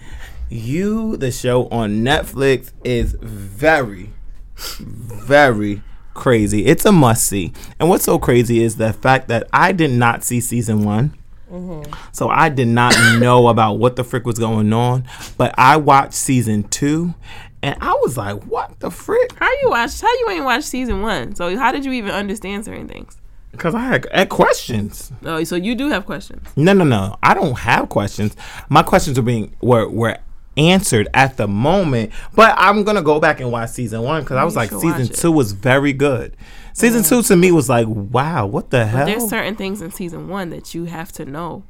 you the show on Netflix is very, very crazy. It's a must see. And what's so crazy is the fact that I did not see season one. Mm-hmm. So I did not know about what the frick was going on, but I watched season two, and I was like, "What the frick?" How you watched? How you ain't watched season one? So how did you even understand certain things? Because I had, had questions. Oh, so you do have questions. No, no, no. I don't have questions. My questions are being were were answered at the moment. But I'm gonna go back and watch season one because I was You like, season two was very good. Season two to me was like, wow, what the hell? There's certain things in season one that you have to know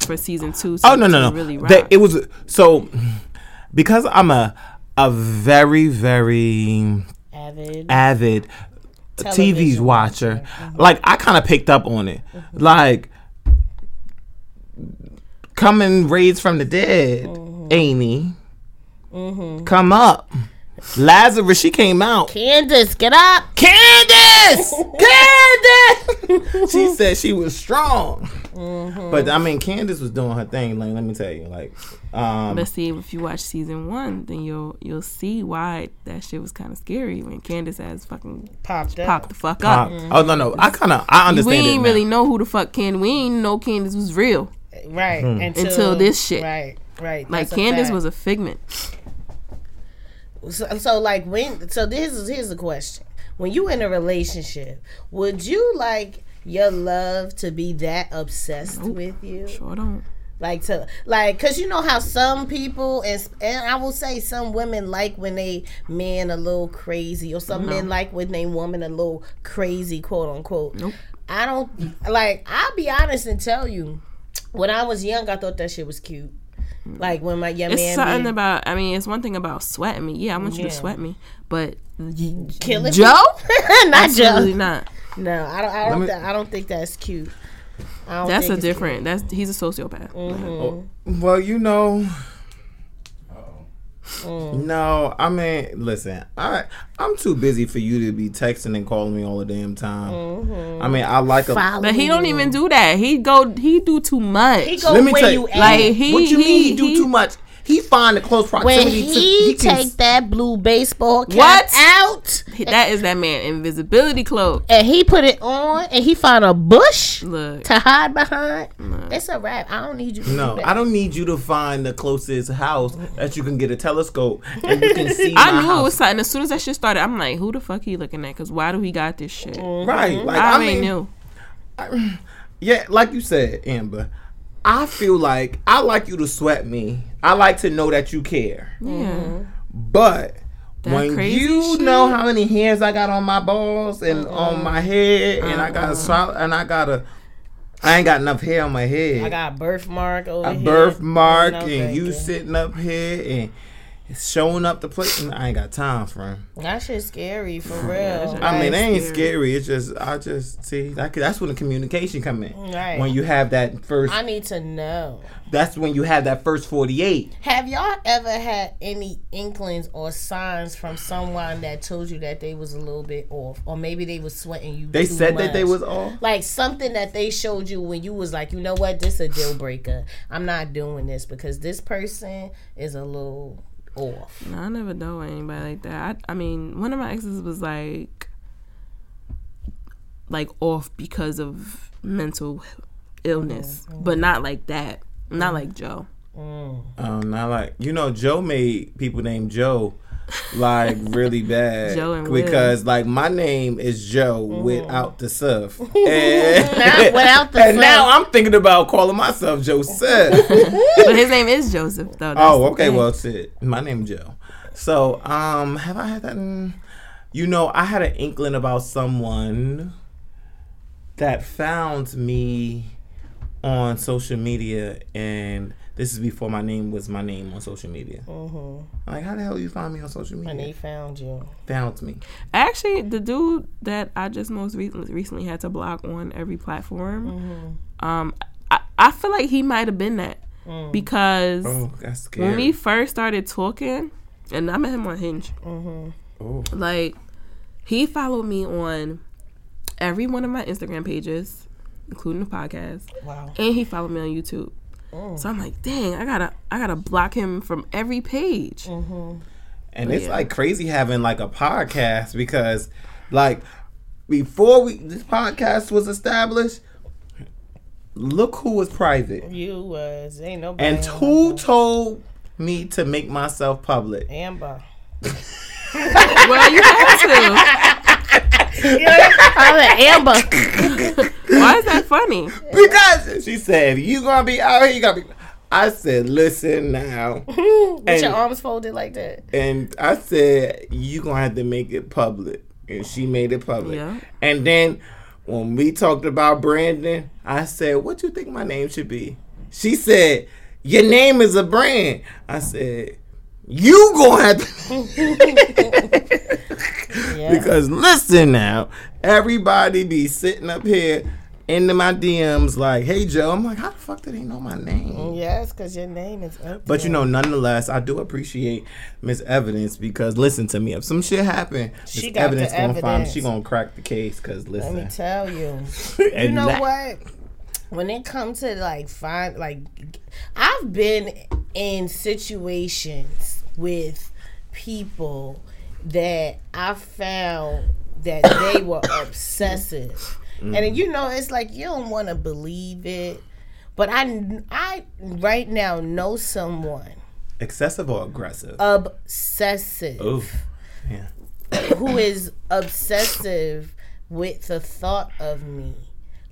for season two. To, Oh no, no, no. Really rock. They- it was so because I'm a a very very Avid. avid TV Television watcher. Mm-hmm. Like I kind of picked up on it. Mm-hmm. Like coming raised from the dead, oh. Amy. Come up. Lazarus, she came out. Candace, get up. Candace! Candace! she said she was strong. But I mean, Candace was doing her thing. Like, let me tell you, like, um, But see, if you watch season one, then you'll you'll see why that shit was kind of scary when Candace has fucking Popped up. popped the fuck uh, up. oh no, no, I kind of I understand. we understand. ain't it really know who the fuck Candace. We ain't know Candace was real. Right. Hmm. Until, Until this shit. Right. Right. Like Candace was a figment. So, so like when so this is here's the question. When you in a relationship, would you like your love to be that obsessed with you? Sure don't. Like to like cuz you know how some people and and I will say some women like when they man a little crazy or some men like when they woman a little crazy quote unquote. Nope. I don't like I'll be honest and tell you when I was young I thought that shit was cute. Like when my your It's man something be about. I mean, it's one thing about sweating me. Yeah, I want you Yeah. to sweat me, but y- killing Joe, not Joe. absolutely not. No, I don't. I don't. me- th- I don't think that's cute. I don't That's think a it's different. That's he's a sociopath. Mm-hmm. Oh, well, you know. Mm. No, I mean, listen, I I'm too busy for you to be texting and calling me all the damn time. Mm-hmm. I mean, I like a. Follow But he don't even do that. He go. He do too much. He go Let me where tell you you, at. like he. what you he, mean he do he- too much? He find the close when proximity he, to. can- take that blue baseball cap What? out That is that man invisibility cloak. and he put it on and he found a bush Look, to hide behind, it's a wrap. I don't need you. To No, do that. I don't need you to find the closest house that you can get a telescope and you can see. I my knew house. it was something. As soon as that shit started, I'm like, who the fuck he looking at? Because why do he got this shit? right. Like I, I, mean, mean, knew. yeah, like you said, Amber. I feel like I like you to sweat me. I like to know that you care. Yeah. But That when you shit? know how many hairs I got on my balls and uh-uh. on my head, and I Uh-uh. got a uh-uh. swallow, and I got a, I ain't got enough hair on my head. I got a birthmark over a here. birthmark, No, and you you. sitting up here, and showing up to play. I ain't got time for him. That shit's scary for real. I mean, That's it ain't scary. scary. It's just I just see that, that's when the communication come in. Right. When you have that first, I need to know. that's when you have that first forty eight. Have y'all ever had any inklings or signs from someone that told you that they was a little bit off, or maybe they was sweating you? They too said that they was off. like something that they showed you when you was like, you know what, this a deal breaker. I'm not doing this because this person is a little off. No, I never know anybody like that. I, I mean, one of my exes was like, like off because of mental illness, but not like that. Not like Joe. Um, not like you know, Joe made people named Joe like really bad Joe and Will. because like my name is Joe without the stuff, and, Not without the and now I'm thinking about calling myself Joseph. But his name is Joseph, though. That's oh, okay, well, shit, my name Joe. So, um, have I had that? mm, You know, I had an inkling about someone that found me on social media and this is before my name was my name on social media. Mm-hmm. Like, how the hell you find me on social media? And they found you. Found me. Actually, the dude that I just most recently recently had to block on every platform, mm-hmm. um, I, I feel like he might have been that mm. because Oh, that's scary. when we first started talking, and I met him on Hinge. Mm-hmm. oh, Like, he followed me on every one of my Instagram pages, including the podcast, Wow. and he followed me on YouTube. Mm. So I'm like, dang, I gotta, I gotta block him from every page. Mm-hmm. and it's yeah. like crazy having like a podcast because, like, before we this podcast was established, look who was private. You was ain't nobody. And who told me to make myself public? Amber. well, you have I'm Amber. Why is that funny? Because she said, "You gonna be out here? You gotta be." I said, "Listen now," With And- your arms folded like that. and I said, "You gonna have to make it public," and she made it public. Yeah. And then when we talked about Brandon, I said, "What do you think my name should be?" She said, "Your name is a brand." I said. You gonna have to Yeah. because listen now, everybody be sitting up here into my DMs like, "Hey Joe," I'm like, "How the fuck did they know my name?" yes, because your name is up But you know, nonetheless, I do appreciate Miss Evidence because listen to me. If some shit happen, She Miss got Evidence gonna find evidence. she gonna crack the case. Cause listen, Let me tell you. You know that- what? When it comes to like find like I've been in situations with people that I found that they were obsessive. Mm. And you know, it's like you don't want to believe it. But I I right now know someone excessive or aggressive? obsessive Oof. Yeah. who is obsessive with the thought of me.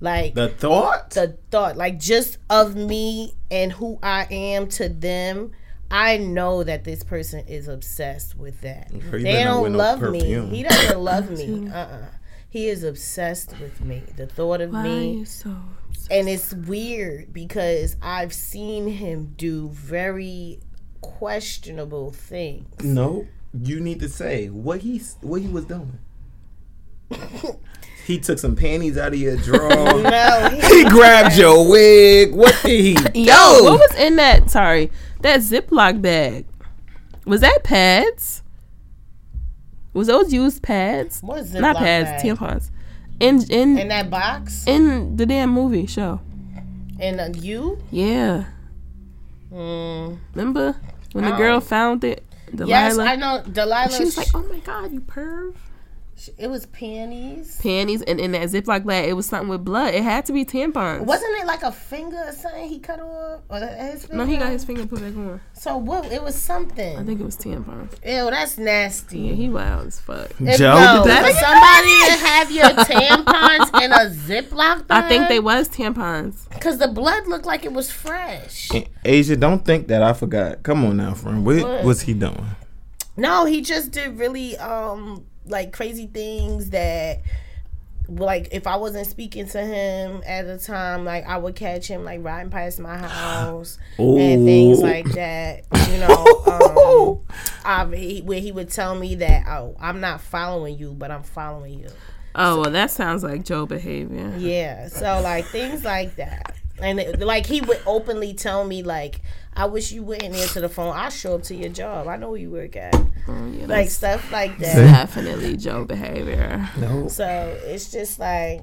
Like The thought. the thought, like just of me and who I am to them. I know that this person is obsessed with that. Girl, you They better not don't wear no love perfume. me. He doesn't love me. Uh uh He is obsessed with me. The thought of Why are me. you so? And it's weird because I've seen him do very questionable things. no, you need to say what he what he was doing. he took some panties out of your drawer. No, he, he grabbed your wig. What did he do? Yo, what was in that? Sorry, that Ziploc bag. Was that pads? Was those used pads? what it? Not pads, tampons. In in In that box? in the damn movie show. And uh, you? Yeah, Mm. remember when the Oh. girl found it? Delilah. Yes, I know. Delilah. She was like, "Oh my god, you perv." It was panties. Panties and in that Ziploc bag, it was something with blood. It had to be tampons. Wasn't it like a finger or something he cut off? Or his finger? No, he got his finger put back on. So what? It was something. I think it was tampons. Ew, that's nasty. Yeah, he wild as fuck. If- Joe no, did that? for somebody to have your tampons in a Ziploc bag. I think they was tampons. Because the blood looked like it was fresh. Asia, don't think that I forgot. Come on now, friend. What, What? was he doing? No, he just did really um like crazy things that like if I wasn't speaking to him at the time, like I would catch him like riding past my house and things like that. You know, um, I, he, where he would tell me that, oh, I'm not following you, but I'm following you. Oh well, that sounds like Joe behavior. Yeah, so like things like that, and it, like he would openly tell me like, I wish you wouldn't answer the phone. I'll show up to your job. I know where you work at. Oh, yeah, Like stuff like that. definitely Joe behavior. No. So it's just like,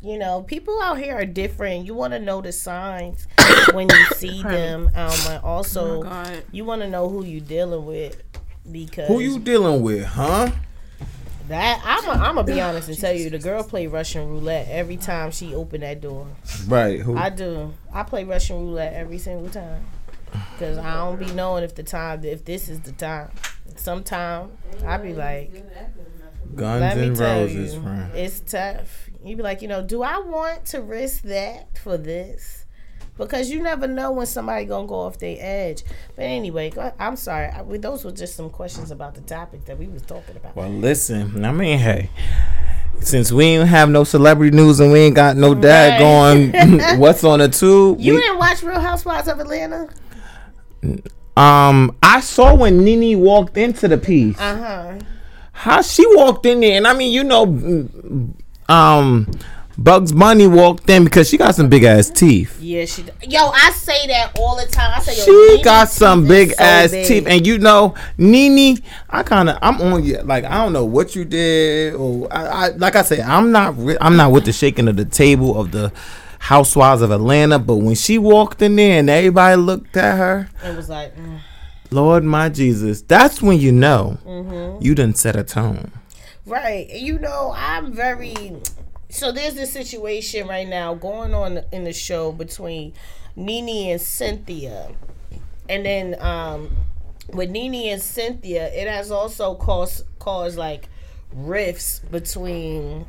you know, people out here are different. You want to know the signs when you see them. Um, and also, Oh you want to know who you dealing with because Who you dealing with, huh? That I'm i I'm gonna be honest and tell you the girl play Russian roulette every time she open that door. Right. Who? I do. I play Russian roulette every single time because I don't be knowing if the time if this is the time. Sometime I be like, Guns Let me and tell Roses, you, friend. it's tough. You be like, you know, do I want to risk that for this? Because you never know when somebody gonna go off their edge. But anyway, I'm sorry. I, we, those were just some questions about the topic that we was talking about. Well, listen. I mean, hey. Since we ain't have no celebrity news and we ain't got no dad going, what's on the tube? you we- didn't watch Real Housewives of Atlanta? um, I saw when Nene walked into the piece. Uh huh. how she walked in there, and I mean, you know, mm, um, Bugs Bunny walked in because she got some big ass teeth. Yeah, she. Yo, I say that all the time. I say, yo, She Nene got some big so ass big. teeth, and you know, Nene, I kind of, I'm on you. Like I don't know what you did, or I, I like I said, I'm not, re- I'm not with the shaking of the table of the Housewives of Atlanta. But when she walked in there and everybody looked at her, It was like, mm. Lord my Jesus, that's when you know Mm-hmm. you done set a tone. Right. You know, I'm very. So there's this situation right now going on in the show between Nene and Cynthia. And then um, with Nene and Cynthia, it has also caused, caused like rifts between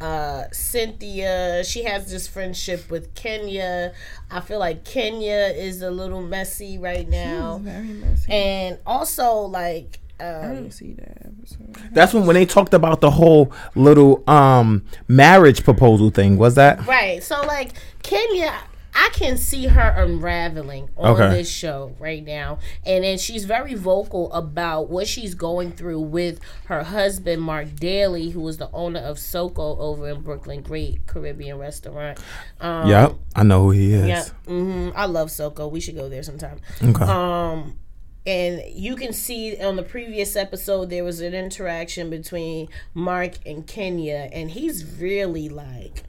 uh Cynthia she has this friendship with Kenya I feel like Kenya is a little messy right now Very messy. and also like um, didn't see that episode. That's when when they talked about the whole little um marriage proposal thing. Was that? Right. So like Kenya, I can see her unraveling on Okay. this show right now. And then she's very vocal about what she's going through with her husband Marc Daly, who is the owner of SoCo over in Brooklyn, great Caribbean restaurant. Um Yep, I know who he is. yeah, hmm I love SoCo. We should go there sometime. Okay. Um, and you can see on the previous episode there was an interaction between Marc and Kenya, and he's really like,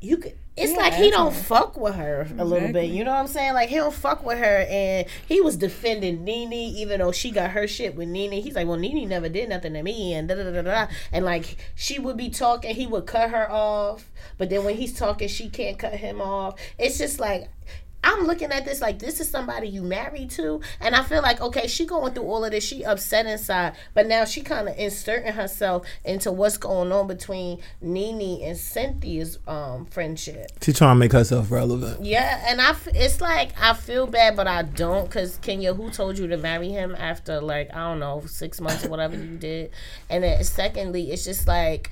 you could. It's like he don't fuck with her a little bit. You know what I'm saying? Like he don't fuck with her, and he was defending Nene, even though she got her shit with Nene. He's like, well, Nene never did nothing to me, and da da da da. da. And like she would be talking, he would cut her off, but then when he's talking, she can't cut him off. It's just like I'm looking at this like this is somebody you married to, and I feel like okay, she going through all of this, she upset inside, but now she kind of inserting herself into what's going on between Nene and Cynthia's um friendship. She trying to make herself relevant. Yeah, and I f- it's like I feel bad, but I don't because Kenya, who told you to marry him after like I don't know six months or whatever you did, and then secondly, it's just like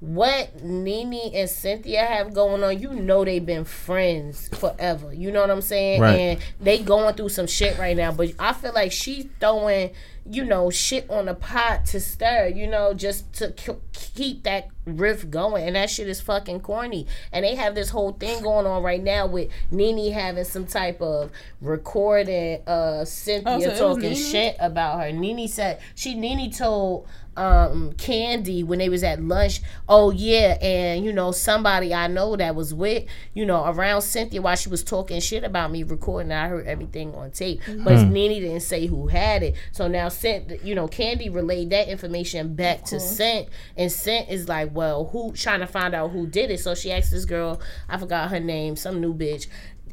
what Nene and Cynthia have going on, you know they've been friends forever. You know what I'm saying? Right. And they going through some shit right now. But I feel like she's throwing, you know, shit on the pot to stir, you know, just to k- keep that riff going. And that shit is fucking corny. And they have this whole thing going on right now with Nene having some type of recording uh Cynthia Oh, so talking shit about her. Nene said she Nene told um Kandi when they was at lunch, oh yeah, and you know, somebody I know that was with, you know, around Cynthia while she was talking shit about me recording, I heard everything on tape. But Nene didn't say who had it. So now sent you know, Kandi relayed that information back to Cent and Cent is like, Well, who trying to find out who did it. So she asked this girl, I forgot her name, some new bitch.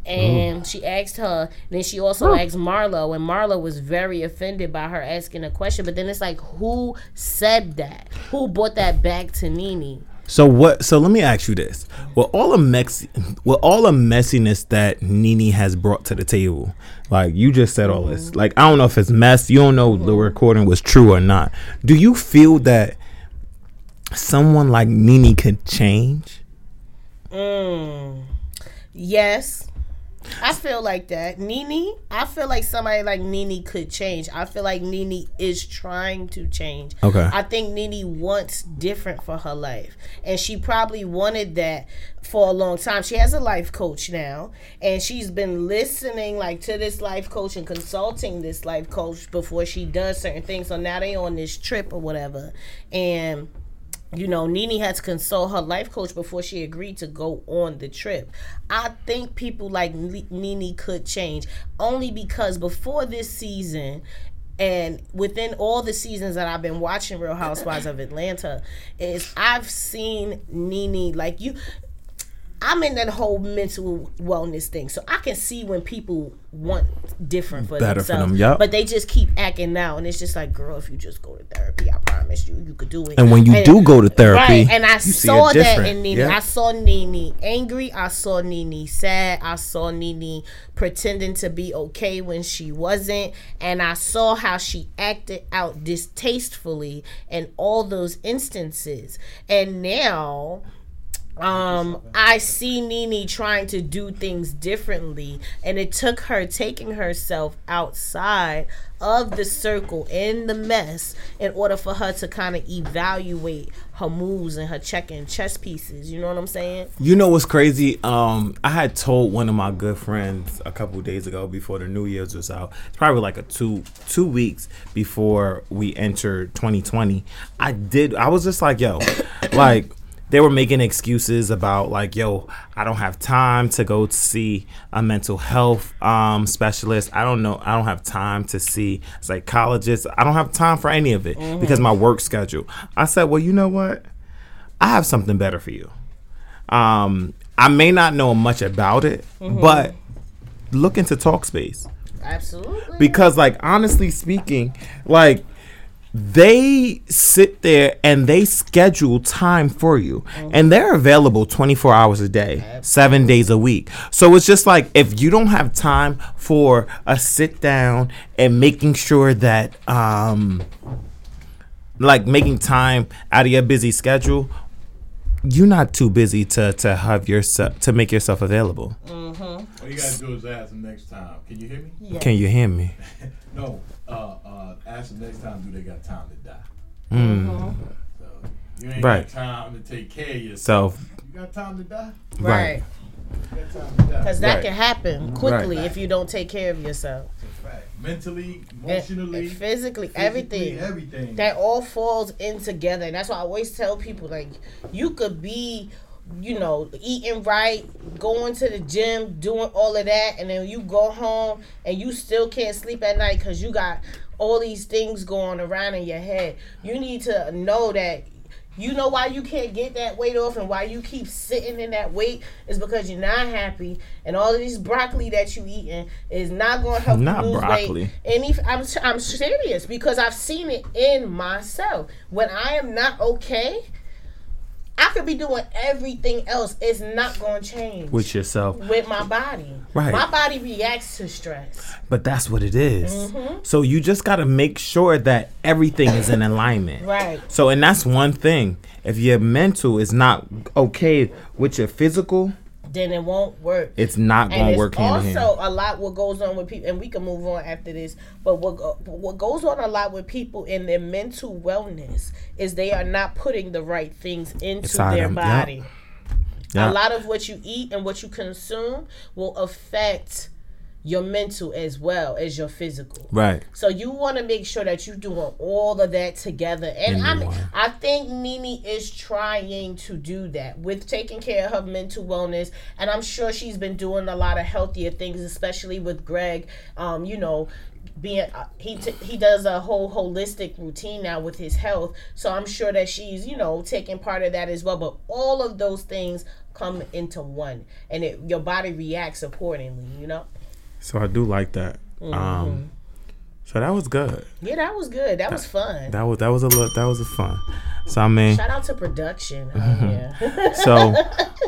And she asked her. Then she also asked Marlo, and Marlo was very offended by her asking a question. But then it's like, who said that? Who brought that back to Nene? So what? So let me ask you this: With all the mex, with all the messiness that Nene has brought to the table, like you just said all this, like I don't know if it's mess. You don't know the recording was true or not. Do you feel that someone like Nene could change? Mm. Yes. I feel like that. Nene, I feel like somebody like Nene could change. I feel like Nene is trying to change. Okay. I think Nene wants different for her life. And she probably wanted that for a long time. She has a life coach now. And she's been listening like to this life coach and consulting this life coach before she does certain things. So now they on this trip or whatever. And you know, Nene had to consult her life coach before she agreed to go on the trip. I think people like N- Nene could change only because before this season and within all the seasons that I've been watching Real Housewives of Atlanta is I've seen Nene like you I'm in that whole mental wellness thing, so I can see when people want different for Better for themselves, them, yup. but they just keep acting out, and it's just like, girl, if you just go to therapy, I promise you, you could do it. And when you do go to therapy, right? And I saw that in Nene. Yeah. I saw Nene angry. I saw Nene sad. I saw Nene pretending to be okay when she wasn't, and I saw how she acted out distastefully in all those instances. And now um i see nene trying to do things differently and it took her taking herself outside of the circle in the mess in order for her to kind of evaluate her moves and her checking chess pieces you know what i'm saying You know what's crazy? Um, I had told one of my good friends a couple days ago before the New Year's was out. It's probably like a two two weeks before we entered 2020. I did. I was just like, yo, like they were making excuses about like, yo, I don't have time to go to see a mental health um, specialist. I don't know. I don't have time to see psychologists. I don't have time for any of it because my work schedule. I said, well, you know what? I have something better for you. Um, I may not know much about it, but look into Talkspace absolutely because, like, honestly speaking, like they sit there and they schedule time for you, and they're available twenty four hours a day, seven days a week. So it's just like if you don't have time for a sit down and making sure that um like making time out of your busy schedule you're not too busy to to have yourself to make yourself available. All you gotta do is ask them next time. Can you hear me? Can you hear me? No. Uh, uh, ask them next time. Do they got time to die? Mm. So you ain't Right. got time to take care of yourself. So You got time to die? right You got time to die. because that Right. can happen quickly Right. if you don't take care of yourself Right. Mentally, And- emotionally, and physically, physically, everything everything. that all falls in together. And that's why I always tell people like you could be, you know, eating right, going to the gym, doing all of that, and then you go home and you still can't sleep at night because you got all these things going around in your head. You need to know that. You know why you can't get that weight off and why you keep sitting in that weight is because you're not happy and all of this broccoli that you eating is not going to help Not you lose broccoli. weight. And if I'm I'm serious because I've seen it in myself. When I am not okay, I could be doing everything else. It's not going to change with yourself. with my body. Right. My body reacts to stress. But that's what it is. Mm-hmm. So you just got to make sure that everything is in alignment. Right. So and that's one thing. If your mental is not okay with your physical, Then it won't work. it's not going to work hand in also hand. a lot what goes on with people, and we can move on after this. But what go- what goes on a lot with people in their mental wellness is they are not putting the right things into Inside their them, yep. body. Yeah. A lot of what you eat and what you consume will affect your mental as well as your physical. Right. So you want to make sure that you're doing all of that together. And I mean. I think Nene is trying to do that with taking care of her mental wellness. And I'm sure she's been doing a lot of healthier things, especially with Gregg. Um, you know, being uh, he t- he does a whole holistic routine now with his health. So I'm sure that she's you know taking part of that as well. But all of those things come into one, and it, your body reacts accordingly. You know. So I do like that. Mm-hmm. Um so that was good. Yeah, that was good. That was fun. That was that was a look that was a fun. So I mean Shout out to production. out here. so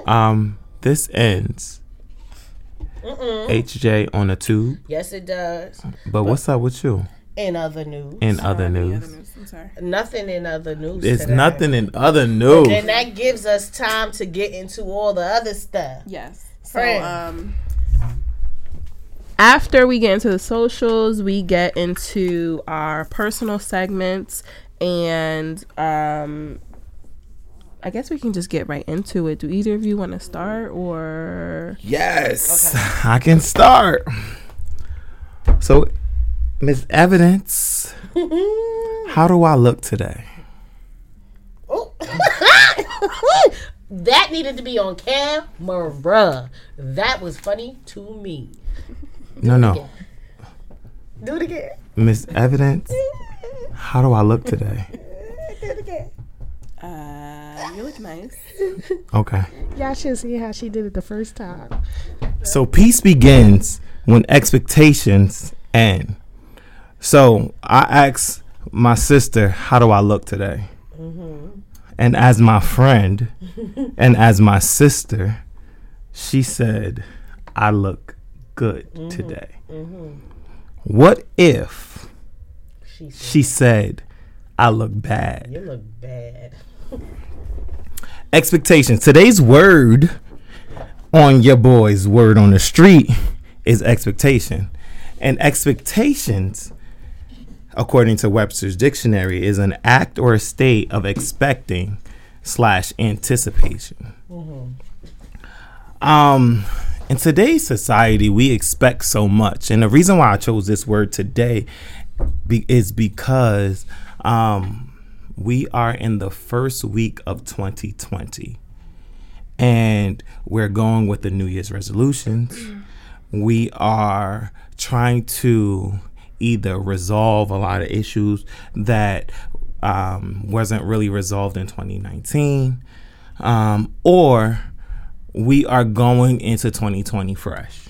um this ends HJ on a tube. yes, it does. But what's up with you? In other news, in other news. other news? I'm sorry. nothing in other news. There's today. nothing in other news. And that gives us time to get into all the other stuff. Yes. So, Friend. um, after we get into the socials, we get into our personal segments, and um, I guess we can just get right into it. Do either of you want to start, or Yes, I can start. So, Miss Evidence, how do I look today? Oh. that needed to be on camera. That was funny to me. No, no, Do it again. Miss Evidence, how do I look today? Do it again. uh, you look nice. Okay. Y'all should see how she did it the first time. So peace begins when expectations end. So I asked my sister, "How do I look today?" And as my friend, and as my sister, she said, "I look good mm-hmm. today." Mm-hmm. What if She said, she said, "I look bad"? You look bad. expectations. Today's word on your boy's word on the street is expectation. And expectations, according to Webster's dictionary, is an act or a state of expecting slash anticipation. Mm-hmm. Um, in today's society, we expect so much, and the reason why I chose this word today be, is because um, we are in the first week of 2020, and we're going with the New Year's resolutions. We are trying to either resolve a lot of issues that um, wasn't really resolved in 2019, um, or we are going into 2020 fresh.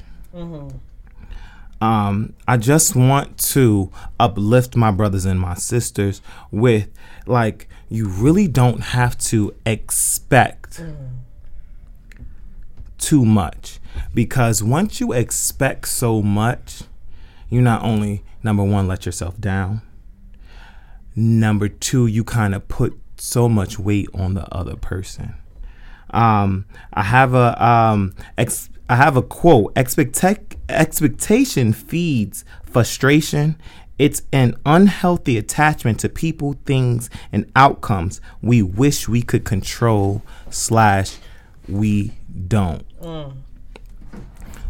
Um, I just want to uplift my brothers and my sisters with like, you really don't have to expect too much because once you expect so much, you not only, number one, let yourself down, number two, you kind of put so much weight on the other person. Um, I have a um, ex- I have a quote. Expect expectation feeds frustration. It's an unhealthy attachment to people, things, and outcomes we wish we could control. Slash, we don't.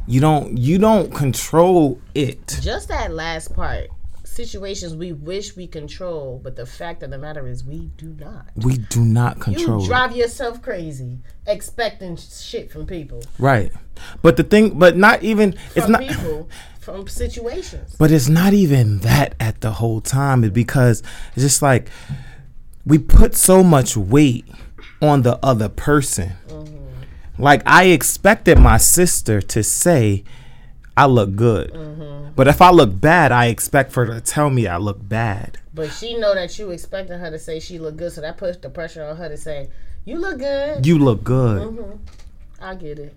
You don't. You don't control it. Just that last part. Situations we wish we control, but the fact of the matter is we do not. We do not control it. drive yourself crazy expecting shit from people. Right. But the thing, but not even. It's From not. people, from situations. But it's not even that at the whole time. It's because it's just like we put so much weight on the other person. Mm-hmm. Like I expected my sister to say, I look good. Mm-hmm. But if I look bad, I expect for her to tell me I look bad. But she know that you expecting her to say she look good, so that puts the pressure on her to say, You look good. You look good. Mm-hmm. I get it.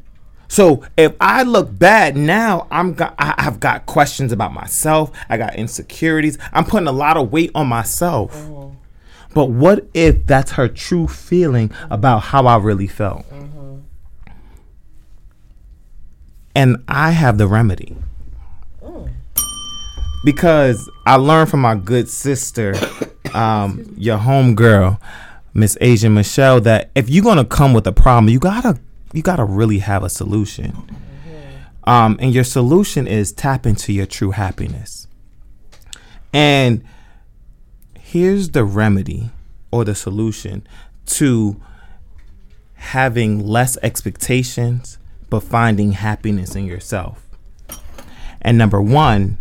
So if I look bad now, I'm got I, I've got questions about myself. I got insecurities. I'm putting a lot of weight on myself. Mm-hmm. But what if that's her true feeling about how I really felt? And I have the remedy. Because I learned from my good sister, um, your home girl, Miss Asia Michelle, that if you're gonna come with a problem, you gotta you gotta really have a solution. Um, and your solution is tap into your true happiness. And here's the remedy or the solution to having less expectations but finding happiness in yourself. And number one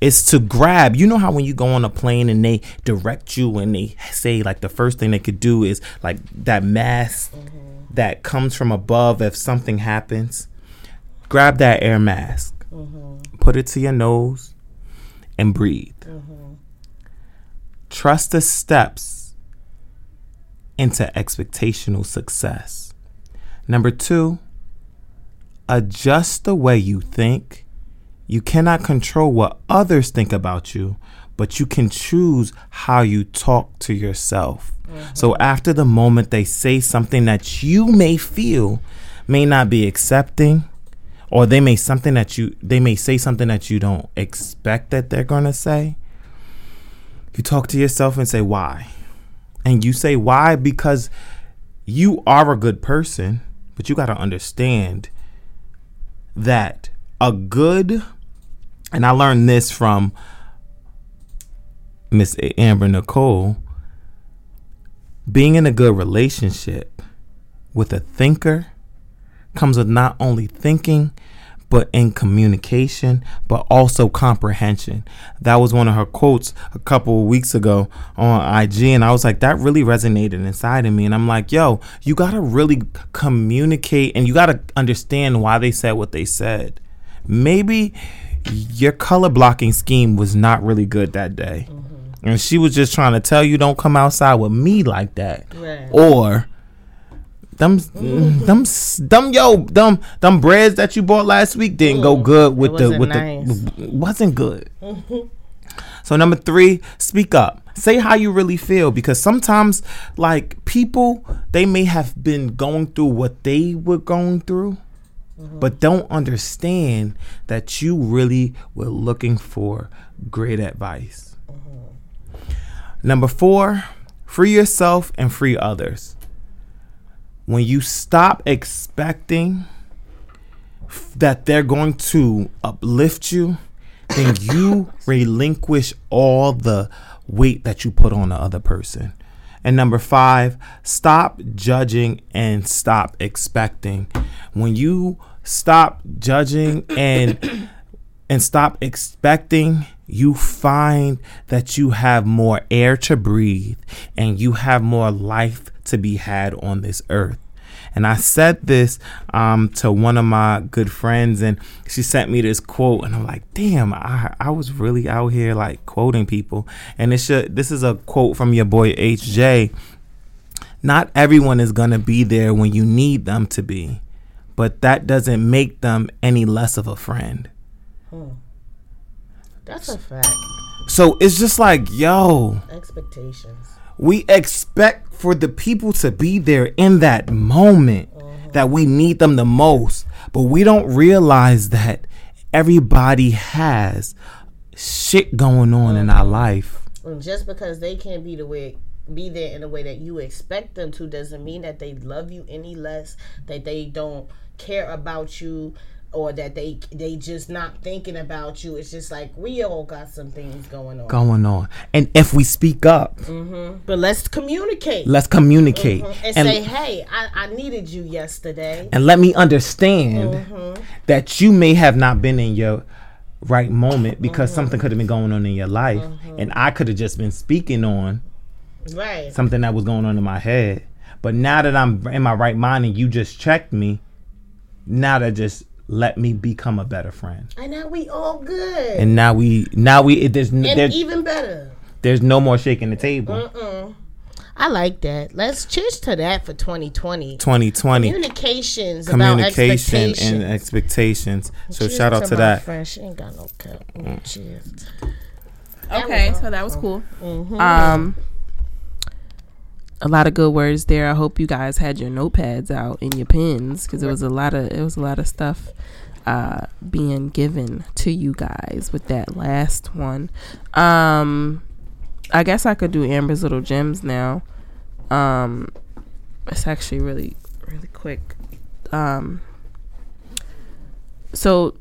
is to grab. You know how when you go on a plane and they direct you and they say like the first thing they could do is like that mask mm-hmm. that comes from above if something happens. Grab that air mask, mm-hmm. put it to your nose, and breathe. Mm-hmm. Trust the steps into expectational success. Number two, adjust the way you think. You cannot control what others think about you, but you can choose how you talk to yourself. Mm-hmm. So after the moment they say something that you may feel may not be accepting or they may something that you they may say something that you don't expect that they're going to say. You talk to yourself and say why. And you say why because you are a good person, but you got to understand that a good and I learned this from Miss Amber Nicole being in a good relationship with a thinker comes with not only thinking but in communication but also comprehension. That was one of her quotes a couple of weeks ago on IG and I was like that really resonated inside of me. And I'm like yo you got to really communicate and you got to understand why they said what they said. Maybe your color blocking scheme was not really good that day. Mm-hmm. And she was just trying to tell you don't come outside with me like that. Right. or them them them yo them them breads that you bought last week didn't go oh, good with the wasn't with nice. the wasn't good. So number three speak up. Say how you really feel because sometimes like people they may have been going through what they were going through mm-hmm. but don't understand that you really were looking for great advice. Mm-hmm. Number four, free yourself and free others. When you stop expecting that they're going to uplift you, then you relinquish all the weight that you put on the other person. And number five, stop judging and stop expecting. When you stop judging and and stop expecting, you find that you have more air to breathe and you have more life to be had on this earth. And I said this um, to one of my good friends, and she sent me this quote, and I'm like, "Damn, I, I was really out here like quoting people." And it should. This is a quote from your boy HJ. Not everyone is gonna be there when you need them to be, but that doesn't make them any less of a friend. That's a fact. So it's just like, yo, Expectations. we expect for the people to be there in that moment uh-huh. that we need them the most, but we don't realize that everybody has shit going on in our uh-huh. life. And just because they can't be the way be there in the way that you expect them to doesn't mean that they love you any less, that they don't care about you or that they they just not thinking about you. It's just like we all got some things going on. Going on. And if we speak up, Mhm. But let's communicate let's communicate mm-hmm. and, and say, "Hey, I, I needed you yesterday." and let me understand mm-hmm. that you may have not been in your right moment because mm-hmm. something could have been going on in your life and I could have just been speaking on Right. something that was going on in my head. But now that I'm in my right mind and you just checked me, now that just let me become a better friend. And now we all good. And, And now we now we it, there's n- there, even better. there's no more shaking the table. I like that. Let's cheers to that for 2020. 2020 Communications, communication about expectations. and expectations. So Cheers shout out to my that. Friend. She ain't got no cup. Mm, Cheers. Okay, so that was cool. Um, a lot of good words there. I hope you guys had your notepads out and your pens because it was a lot of it was a lot of stuff uh, being given to you guys with that last one. Um, I guess I could do Amber's little gems now. Um, it's actually really really quick. Um, so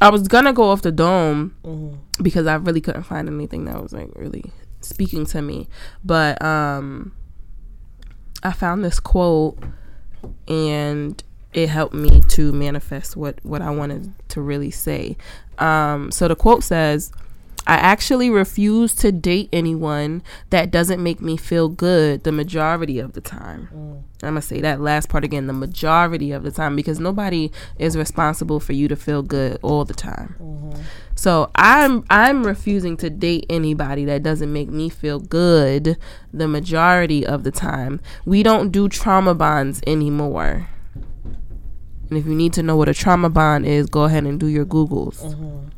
I was gonna go off the dome because I really couldn't find anything that was like really speaking to me. But um I found this quote and it helped me to manifest what what I wanted to really say. Um so the quote says I actually refuse to date anyone that doesn't make me feel good the majority of the time. Mm. I'm gonna say that last part again, the majority of the time, because nobody is responsible for you to feel good all the time. Mm-hmm. So I'm I'm refusing to date anybody that doesn't make me feel good the majority of the time. We don't do trauma bonds anymore. And if you need to know what a trauma bond is, go ahead and do your Googles. Mm-hmm.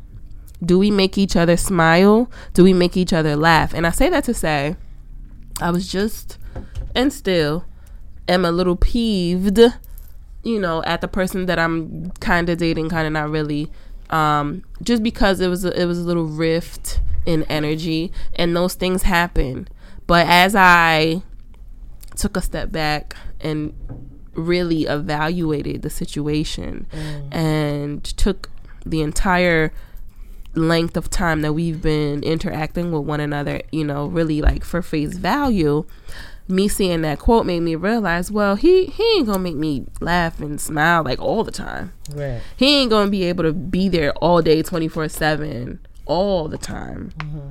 Do we make each other smile? Do we make each other laugh? And I say that to say, I was just and still am a little peeved, you know, at the person that I'm kind of dating, kind of not really, um, just because it was a, it was a little rift in energy, and those things happen. But as I took a step back and really evaluated the situation and took the entire length of time that we've been interacting with one another, you know, really like for face value, me seeing that quote made me realize, well, he he ain't gonna make me laugh and smile like all the time. Right. He ain't gonna be able to be there all day, twenty four seven, all the time. Mm-hmm.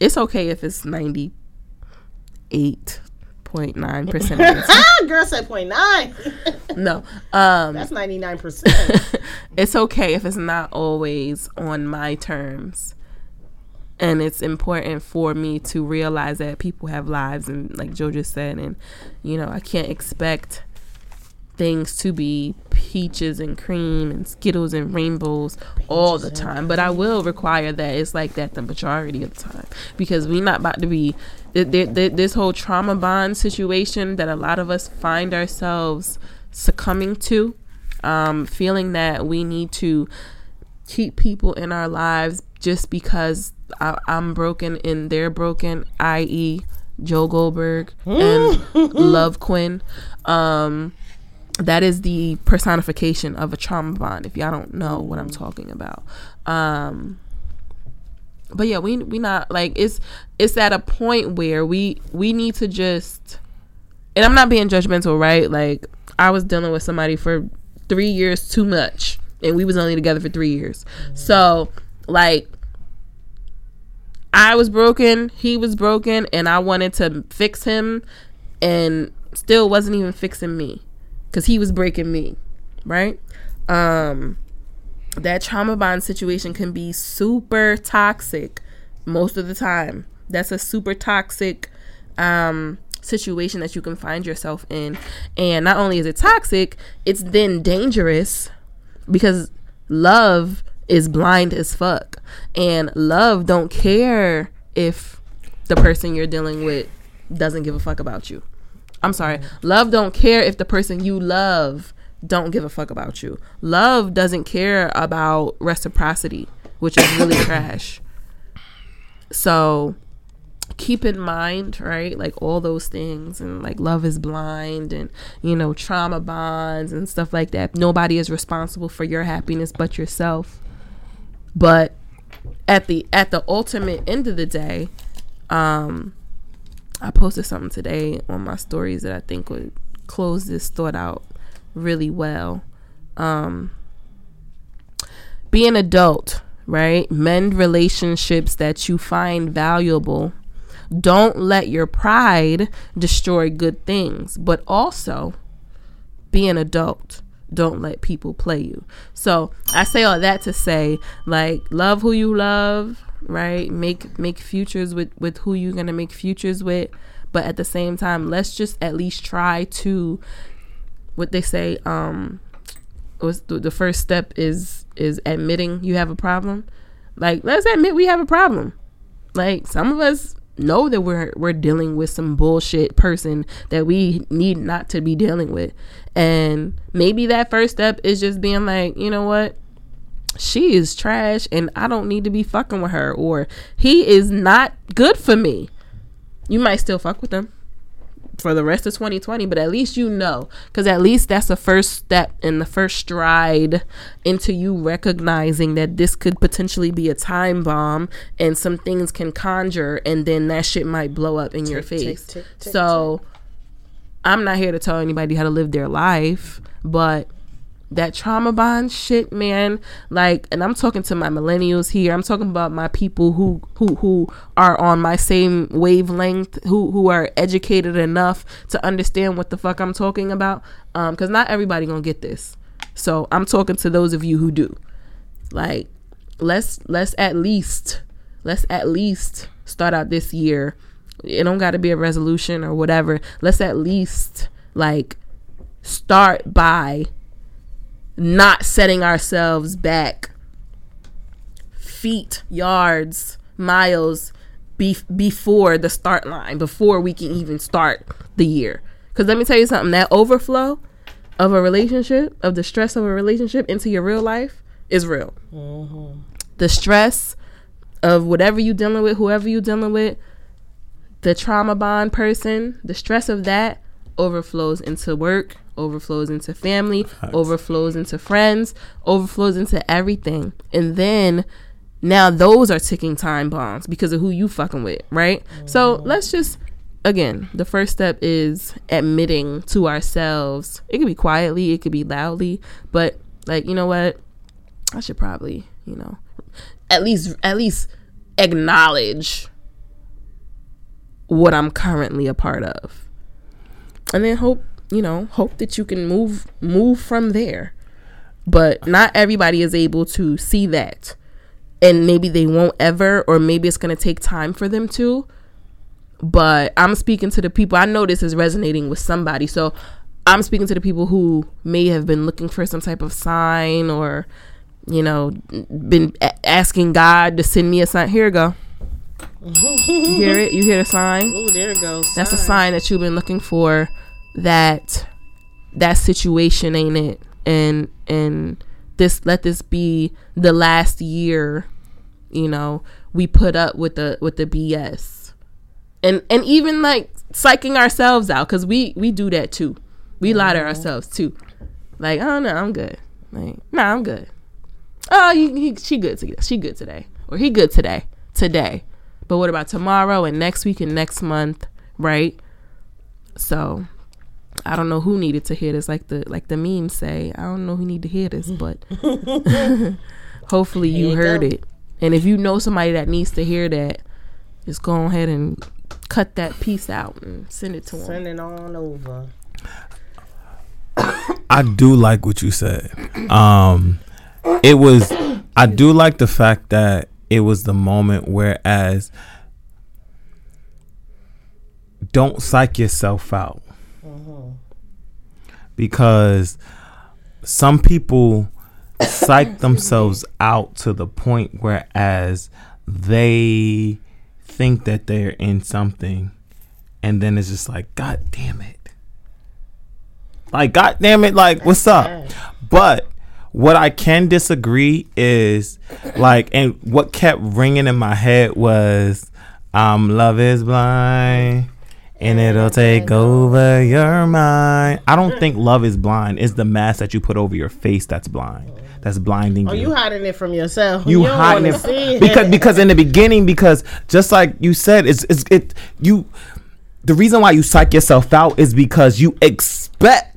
It's okay if it's ninety eight point nine percent of the time. Ah, girl said point nine. No, um, That's ninety nine percent. it's okay if it's not always on my terms. And it's important for me to realize that people have lives, and like Joe just said, and you know, I can't expect things to be peaches and cream and skittles and rainbows all the time but i will require that it's like that the majority of the time because we're not about to be th- this whole trauma bond situation that a lot of us find ourselves succumbing to um, feeling that we need to keep people in our lives just because I, I'm broken and they're broken, i.e., Joe Goldberg and Love Quinn. Um, that is the personification of a trauma bond. If y'all don't know what I'm talking about, um, but yeah, we we not like it's it's at a point where we we need to just, and I'm not being judgmental, right? Like I was dealing with somebody for three years too much, and we was only together for three years, so like I was broken, he was broken, and I wanted to fix him, and still wasn't even fixing me because he was breaking me, right? Um, that trauma bond situation can be super toxic most of the time. That's a super toxic um, situation that you can find yourself in, and not only is it toxic, it's then dangerous because love is blind as fuck and love don't care if the person you're dealing with doesn't give a fuck about you i'm sorry love don't care if the person you love don't give a fuck about you love doesn't care about reciprocity which is really trash so keep in mind, right? Like all those things and like love is blind and you know, trauma bonds and stuff like that. Nobody is responsible for your happiness but yourself. But at the at the ultimate end of the day, um I posted something today on my stories that I think would close this thought out really well. Um be an adult, right? Mend relationships that you find valuable don't let your pride destroy good things, but also be an adult. Don't let people play you. So I say all that to say, like, love who you love, right? Make make futures with with who you're gonna make futures with, but at the same time, let's just at least try to, what they say, um, was the, the first step is is admitting you have a problem. Like, let's admit we have a problem. Like some of us know that we're we're dealing with some bullshit person that we need not to be dealing with. And maybe that first step is just being like, you know what? She is trash and I don't need to be fucking with her or he is not good for me. You might still fuck with them for the rest of 2020 but at least you know because at least that's the first step and the first stride into you recognizing that this could potentially be a time bomb and some things can conjure and then that shit might blow up in your Tick, tick, face tick, tick, so i'm not here to tell anybody how to live their life but that trauma bond shit man. Like and i'm talking to my millennials here. I'm talking about my people who who who are on my same wavelength who who are educated enough to understand what the fuck i'm talking about. Um because not everybody gonna get this. So i'm talking to those of you who do. Like let's let's at least let's at least start out this year. It don't got to be a resolution or whatever. Let's at least like start by not setting ourselves back feet, yards, miles be- before the start line, before we can even start the year. Because let me tell you something that overflow of a relationship, of the stress of a relationship into your real life is real. Mm-hmm. The stress of whatever you're dealing with, whoever you're dealing with, the trauma bond person, the stress of that overflows into work, overflows into family, overflows into friends, overflows into everything. And then now those are ticking time bombs because of who you fucking with, right? So mm-hmm. let's just again, the first step is admitting to ourselves. It could be quietly, it could be loudly, but like, you know what? I should probably, you know, at least at least acknowledge what I'm currently a part of. And then hope, you know, hope that you can move move from there. But not everybody is able to see that. And maybe they won't ever or maybe it's going to take time for them to. But I'm speaking to the people. I know this is resonating with somebody. So I'm speaking to the people who may have been looking for some type of sign or you know, been a- asking God to send me a sign. Here you go. you hear it? You hear the sign? Ooh, there it goes. That's a sign that you've been looking for. That that situation ain't it, and and this let this be the last year. You know, we put up with the with the BS, and and even like psyching ourselves out because we we do that too. We lie to mm-hmm. ourselves too. Like, oh no, I'm good. Like, nah, I'm good. Oh, he, he, she good today. She good today, or he good today. Today, but what about tomorrow and next week and next month, right? So, I don't know who needed to hear this. Like the like the memes say, I don't know who need to hear this, but hopefully you you heard go. it. And if you know somebody that needs to hear that, just go ahead and cut that piece out and send it to them. Send it on over. I do like what you said. Um, it was. I do like the fact that it was the moment whereas don't psych yourself out because some people psych themselves out to the point whereas they think that they're in something and then it's just like god damn it. Like god damn it like what's up? but what i can disagree is like and what kept ringing in my head was um love is blind and it'll take over your mind. I don't think love is blind. It's the mask that you put over your face that's blind. That's blinding oh, you. Oh, you hiding it from yourself. you don't hiding see it because because in the beginning because just like you said it's it's it you the reason why you psych yourself out is because you expect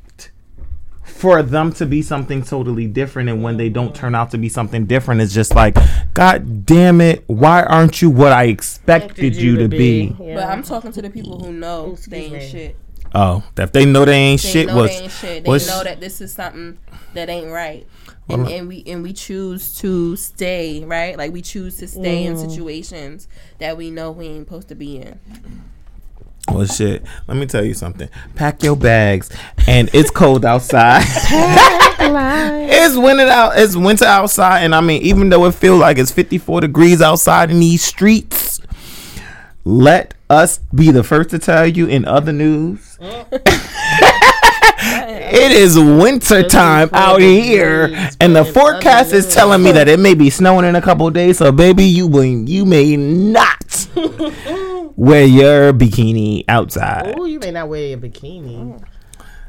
for them to be something totally different and when they don't turn out to be something different it's just like god damn it why aren't you what i expected you to be, Yeah. But I'm talking to the people who know they ain't me. shit. oh if they know they ain't They shit know was they ain't shit. They was- know that this is something that ain't right. And, and we and we choose to stay right, like we choose to stay in mm. situations that we know we ain't supposed to be in. Well, shit. Let me tell you something. Pack your bags, and it's cold outside. it's winter out. It's winter outside, and I mean, even though it feels like it's 54 degrees outside in these streets, let us be the first to tell you in other news. it is winter time out here, and the forecast is telling me that it may be snowing in a couple of days. So, baby, you will, you may not wear your bikini outside. Oh, you may not wear a bikini.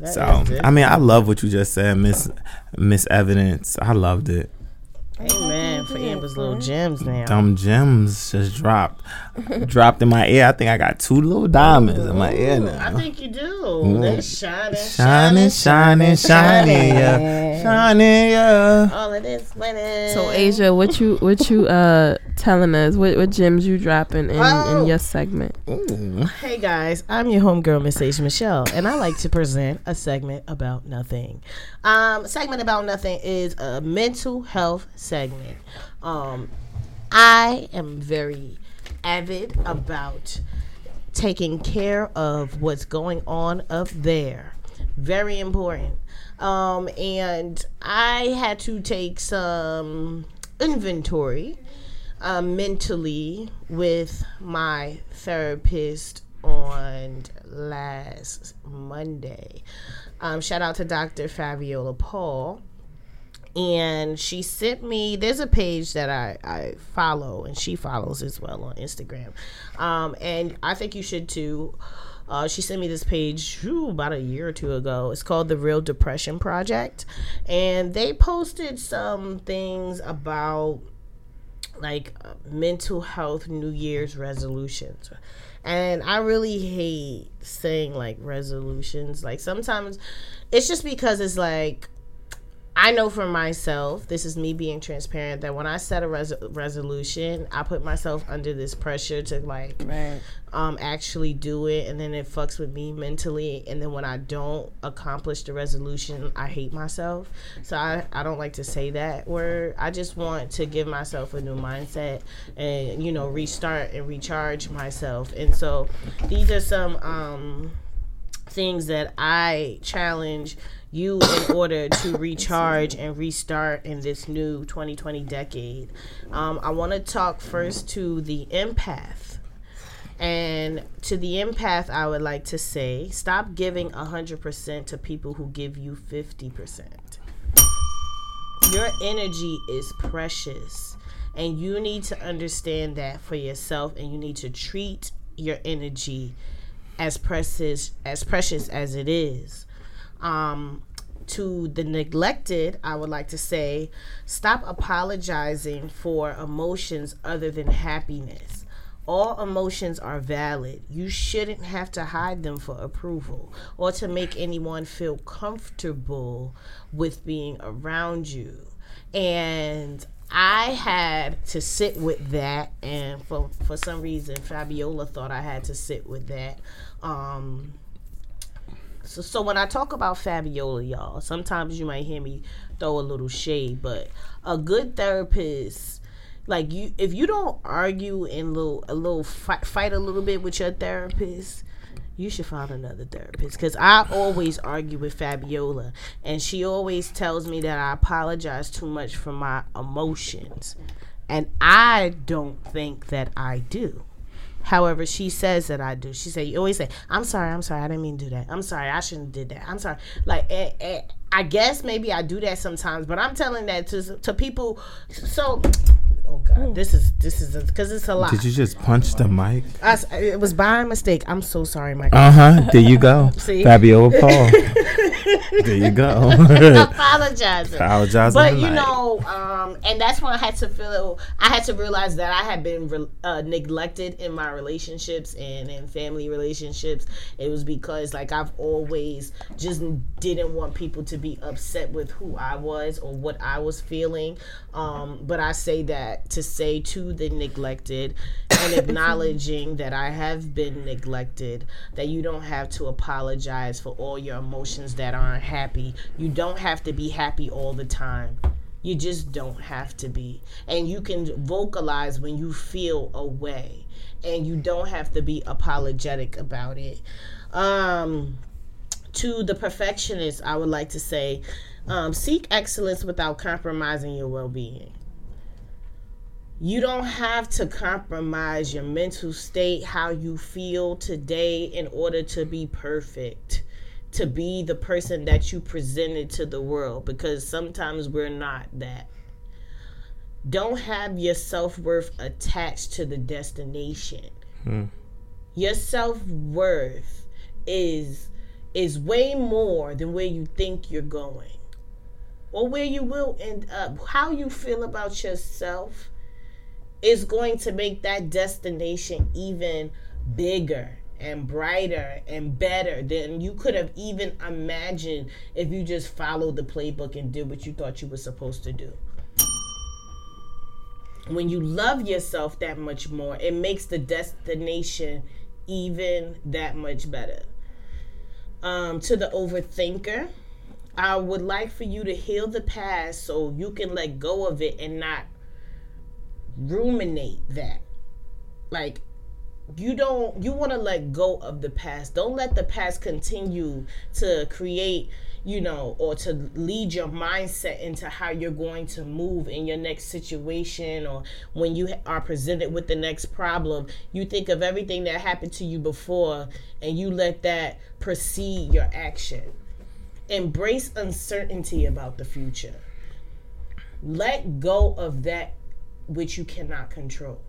That So. I mean, I love what you just said, Miss Miss Evidence. I loved it. Amen for Amber's little gems now. Dumb gems just dropped, dropped in my ear. I think I got two little diamonds in my ear now. I think you do. They're shining, Shining, shining, shining, yeah, shining, yeah. All of this winning. So Asia, what you what you uh telling us? What what gems you dropping in, Oh. in your segment? Hey guys, I'm your homegirl, Miss Asia Michelle, and I like to present a segment about nothing. Um, segment about nothing is a mental health segment. Um, I am very avid about taking care of what's going on up there. Very important. Um, and I had to take some inventory uh, mentally with my therapist on last Monday. Um, shout out to Dr. Fabiola Paul. And she sent me, there's a page that I, I follow, and she follows as well on Instagram. Um, and I think you should too. Uh, she sent me this page whew, about a year or two ago. It's called the Real Depression Project, and they posted some things about like uh, mental health New Year's resolutions. And I really hate saying like resolutions. Like sometimes it's just because it's like I know for myself, this is me being transparent, that when I set a res- resolution, I put myself under this pressure to like Right. um, actually do it, and then it fucks with me mentally. And then when I don't accomplish the resolution, I hate myself. So I, I don't like to say that word. I just want to give myself a new mindset and, you know, restart and recharge myself. And so these are some um, things that I challenge you in order to recharge and restart in this new 2020 decade. Um, I want to talk first to the empath. And to the empath, I would like to say stop giving 100% to people who give you 50%. Your energy is precious, and you need to understand that for yourself, and you need to treat your energy as precious as precious as it is. Um, to the neglected, I would like to say, stop apologizing for emotions other than happiness. All emotions are valid. You shouldn't have to hide them for approval or to make anyone feel comfortable with being around you. And I had to sit with that, and for for some reason, Fabiola thought I had to sit with that. Um, so, so when I talk about Fabiola, y'all, sometimes you might hear me throw a little shade, but a good therapist, like you, if you don't argue and little a little fight, fight a little bit with your therapist, you should find another therapist. Because I always argue with Fabiola, and she always tells me that I apologize too much for my emotions, and I don't think that I do. However, she says that I do. She said, "You always say, I'm sorry, I'm sorry, I didn't mean to do that. I'm sorry, I shouldn't have did that. I'm sorry." Like, eh, eh, I guess maybe I do that sometimes, but I'm telling that to to people. So, oh god, this is this is because it's a lot. Did you just punch the mic? I it was by mistake. I'm so sorry, Mike. Uh huh. There you go. See? Fabiola Paul. there you go. apologizing. Apologizing. But you know, um, and that's when I had to feel. I had to realize that I had been re- uh, neglected in my relationships and in family relationships. It was because like I've always just didn't want people to be upset with who I was or what I was feeling. Um, but I say that to say to the neglected and acknowledging that I have been neglected, that you don't have to apologize for all your emotions that aren't happy. You don't have to be happy all the time. You just don't have to be. And you can vocalize when you feel a way. And you don't have to be apologetic about it. Um, to the perfectionist, I would like to say um, seek excellence without compromising your well being. You don't have to compromise your mental state, how you feel today, in order to be perfect, to be the person that you presented to the world, because sometimes we're not that. Don't have your self worth attached to the destination. Your self worth is is way more than where you think you're going or where you will end up. How you feel about yourself is going to make that destination even bigger and brighter and better than you could have even imagined if you just followed the playbook and did what you thought you were supposed to do. When you love yourself that much more, it makes the destination even that much better. Um, to the overthinker, I would like for you to heal the past so you can let go of it and not ruminate that. Like, you don't you want to let go of the past don't let the past continue to create you know or to lead your mindset into how you're going to move in your next situation or when you are presented with the next problem. You think of everything that happened to you before and you let that precede your action. Embrace uncertainty about the future. Let go of that which you cannot control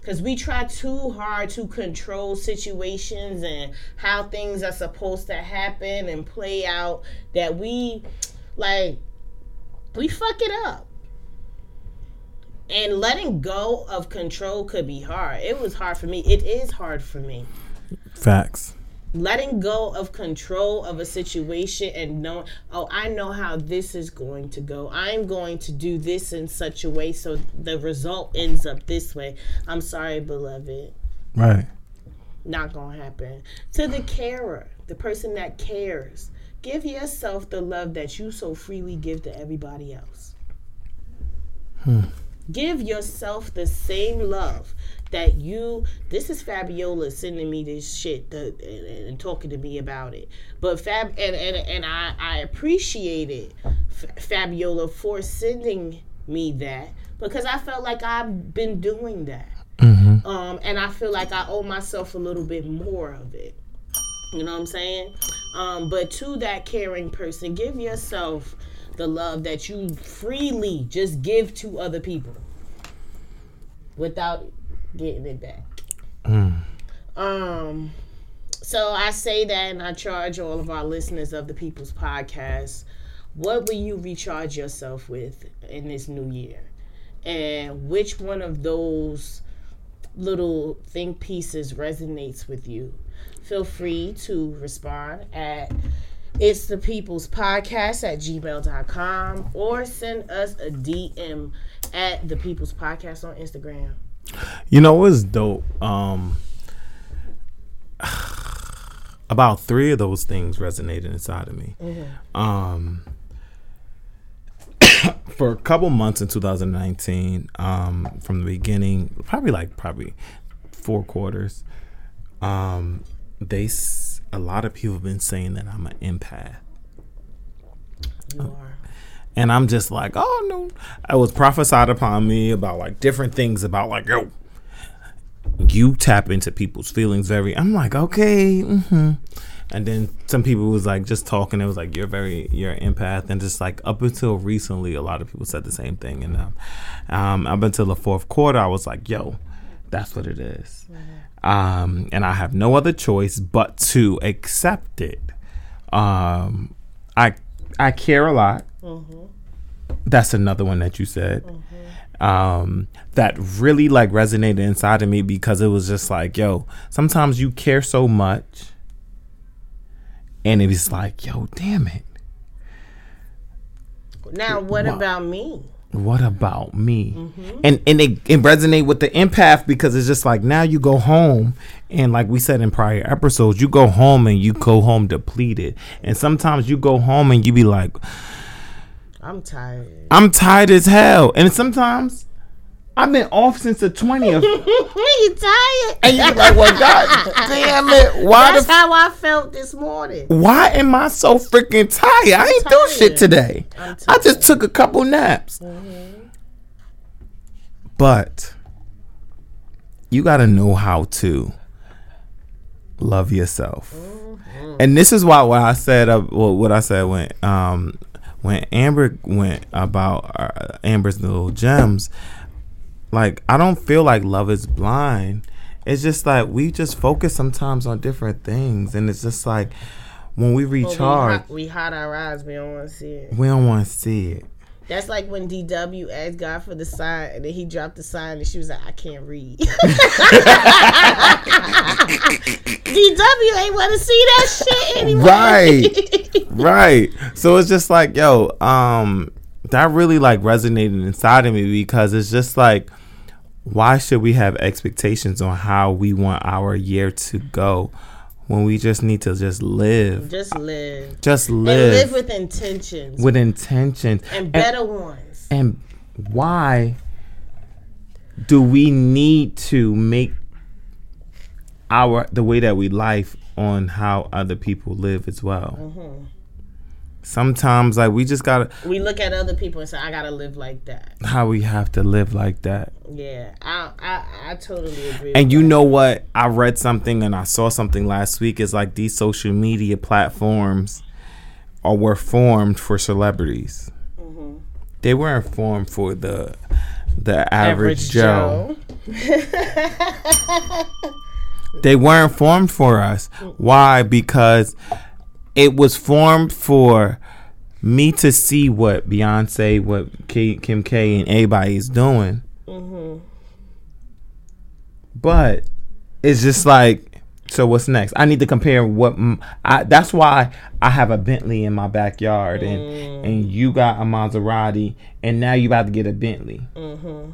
because we try too hard to control situations and how things are supposed to happen and play out that we like we fuck it up. And letting go of control could be hard. It was hard for me. It is hard for me. Facts. Letting go of control of a situation and know oh i know how this is going to go. I'm going to do this in such a way so the result ends up this way. I'm sorry beloved. Right. not gonna happen. To the carer the person that cares give yourself the love that you so freely give to everybody else. Hmm. give yourself the same love that you this is fabiola sending me this shit the, and, and talking to me about it. But fab and and, and i i appreciate it F- fabiola for sending me that because i felt like i've been doing that. Um and i feel like i owe myself a little bit more of it. You know what i'm saying? Um but to that caring person give yourself the love that you freely just give to other people without getting it back. Um, so I say that, and I charge all of our listeners of the People's Podcast. What will you recharge yourself with in this new year? And which one of those little think pieces resonates with you? Feel free to respond at it's the people's podcast at gmail.com or send us a DM at the people's podcast on Instagram. You know what's dope? Um, about three of those things resonated inside of me. Um, for a couple months in 2019, um, from the beginning, probably like probably four quarters, um, they a lot of people have been saying that I'm an empath. You are. And I'm just like, oh no. I was prophesied upon me about like different things about like, yo, you tap into people's feelings very. I'm like, okay. hmm And then some people was like just talking. It was like you're very you're an empath, and just like up until recently, a lot of people said the same thing. And um, um up until the fourth quarter, I was like, yo, that's what it is. Um, and I have no other choice but to accept it. Um, I I care a lot. Mm-hmm. That's another one that you said. Mm-hmm. Um, that really like resonated inside of me because it was just like, yo, sometimes you care so much, and it is like, yo, damn it. Now, what Wow. about me? What about me? Mm-hmm. And and it, it resonate with the empath because it's just like now you go home and like we said in prior episodes, you go home and you go home depleted. And sometimes you go home and you be like, I'm tired. I'm tired as hell. And sometimes I've been off since the 20th. you tired? and you be like, well, God damn it. Why That's the how I felt this morning. why am I so freaking tired? I ain't do shit today. I'm I just took a couple naps. But you got to know how to love yourself. And this is why what I said uh, well, what I said when um when Amber went about uh, Amber's little gems like I don't feel like love is blind. It's just like we just focus sometimes on different things and it's just like when we we, recharge hot, we hot our eyes. We don't want to see it. we don't want to see it. That's like when DW asked God for the sign, and then he dropped the sign, and she was like, "I can't read." DW ain't want to see that shit anymore. Right. right. So it's just like, yo, um, that really like resonated inside of me because it's just like, why should we have expectations on how we want our year to go when we just need to just live? Just live. Just live. And live, with intentions with intentions. and better ones. And why do we need to make our the way that we life on how other people live as well. Mm-hmm. Sometimes like we just gotta We look at other people and say, "I gotta live like that." how we have to live like that. Yeah, I I, I totally agree. And you that. know what? I read something and I saw something last week. Is like these social media platforms are were formed for celebrities. Mm-hmm. They weren't formed for the the average, Joe. They weren't formed for us. Why? Because it was formed for me to see what Beyonce, what K, Kim K, and everybody is doing. Mm-hmm. But it's just like, so what's next? I need to compare what I that's why I have a Bentley in my backyard, and mm. and you got a Maserati, and now you about to get a Bentley. Mm-hmm.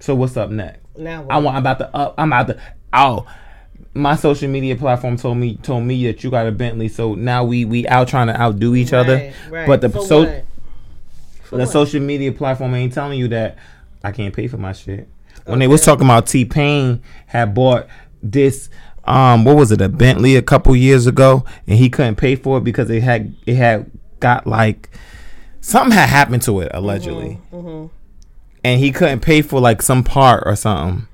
So what's up next? Now I want. I'm about to up. I'm about to. Oh, my social media platform told me told me that you got a Bentley. So now we we out trying to outdo each other. Right, right. But the so what? The what? social media platform ain't telling you that I can't pay for my shit. When they was talking about T Pain had bought this. Um, what was it? A Bentley a couple years ago, and he couldn't pay for it because it had it had got like something had happened to it allegedly, and he couldn't pay for like some part or something.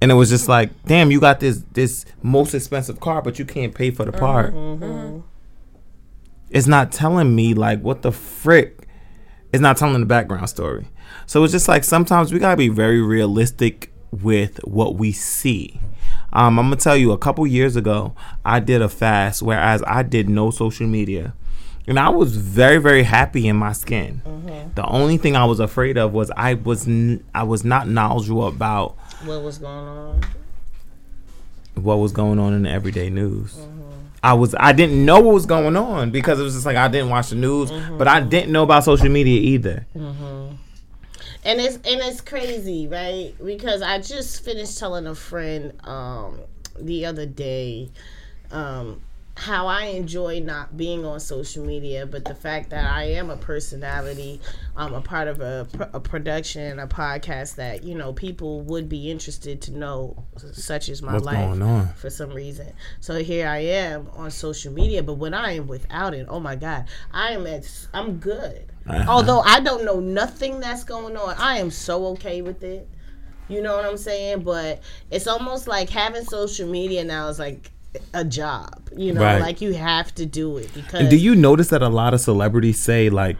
And it was just like, damn, you got this this most expensive car, but you can't pay for the part. It's not telling me like what the frick. It's not telling the background story. So it's just like sometimes we gotta be very realistic with what we see. Um, I'm gonna tell you, a couple years ago, I did a fast, whereas I did no social media, and I was very, very happy in my skin. The only thing I was afraid of was I was n- I was not knowledgeable about what was going on? what was going on in the everyday news. I was I didn't know what was going on because it was just like I didn't watch the news, but I didn't know about social media either. and it's and it's crazy, right? Because I just finished telling a friend um, the other day um, how I enjoy not being on social media, but the fact that I am a personality, I'm a part of a, a production, a podcast that you know people would be interested to know, such as my What's life going on? for some reason. So here I am on social media, but when I am without it, oh my god, I am at I'm good. Uh-huh. Although I don't know nothing that's going on, I am so okay with it. You know what I'm saying? But it's almost like having social media now is like a job. You know, Right. like you have to do it because And do you notice that a lot of celebrities say like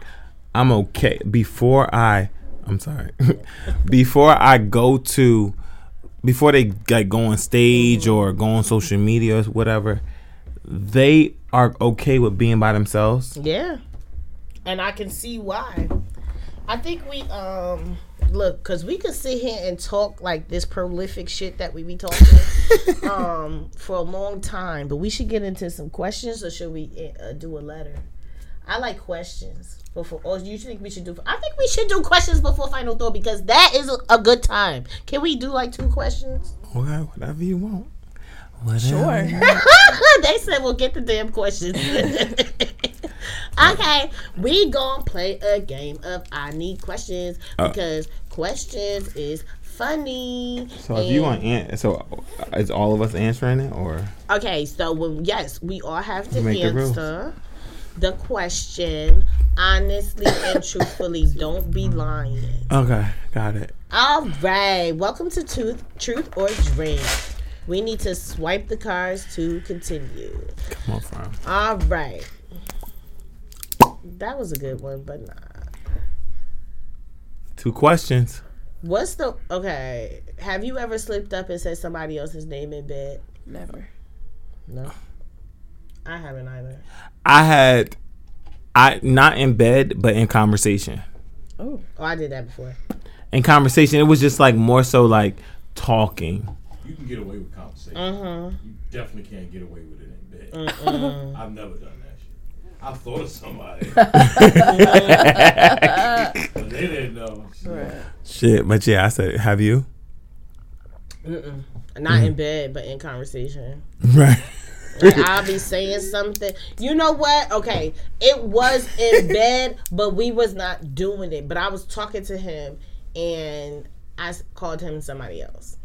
I'm okay before I I'm sorry. before I go to before they like go on stage or go on social media or whatever, they are okay with being by themselves. Yeah. And I can see why. I think we um look cuz we could sit here and talk like this prolific shit that we be talking um for a long time, but we should get into some questions or should we uh, do a letter? I like questions before or you think we should do I think we should do questions before final thought because that is a, a good time. Can we do like two questions? Okay, whatever you want. Whatever. Sure. they said we'll get the damn questions. okay, we gonna play a game of I need questions uh. because questions is funny. So if you want, an- so uh, is all of us answering it or? okay, so when yes, we all have to Make the answer the question honestly and truthfully. Don't be lying. Okay, got it. All right, welcome to Tooth, Truth or Drink. We need to swipe the cards to continue. Come on, fam. All right. That was a good one, but nah. Two questions. What's the okay? Have you ever slipped up and said somebody else's name in bed? Never. No, I haven't either. I had, I not in bed, but in conversation. Oh, I did that before. In conversation, it was just like more so like talking. You can get away with conversation. Mm-hmm. You definitely can't get away with it in bed. I've never done that shit. I've thought of somebody. but they didn't know. Shit, but yeah, I said, have you? Mm-mm. Not in bed, but in conversation. Right. Like, I'll be saying something. You know what? Okay, it was in bed, but we was not doing it. But I was talking to him, and I called him somebody else.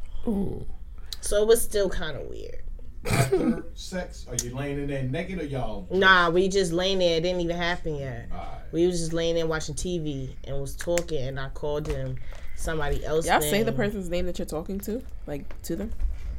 So it was still kind of weird. After sex, are you laying in there naked or y'all? Nah, we just laying there. It didn't even happen yet. Alright. We was just laying there watching TV and was talking, and I called him somebody else. Y'all say the person's name that you're talking to, like to them.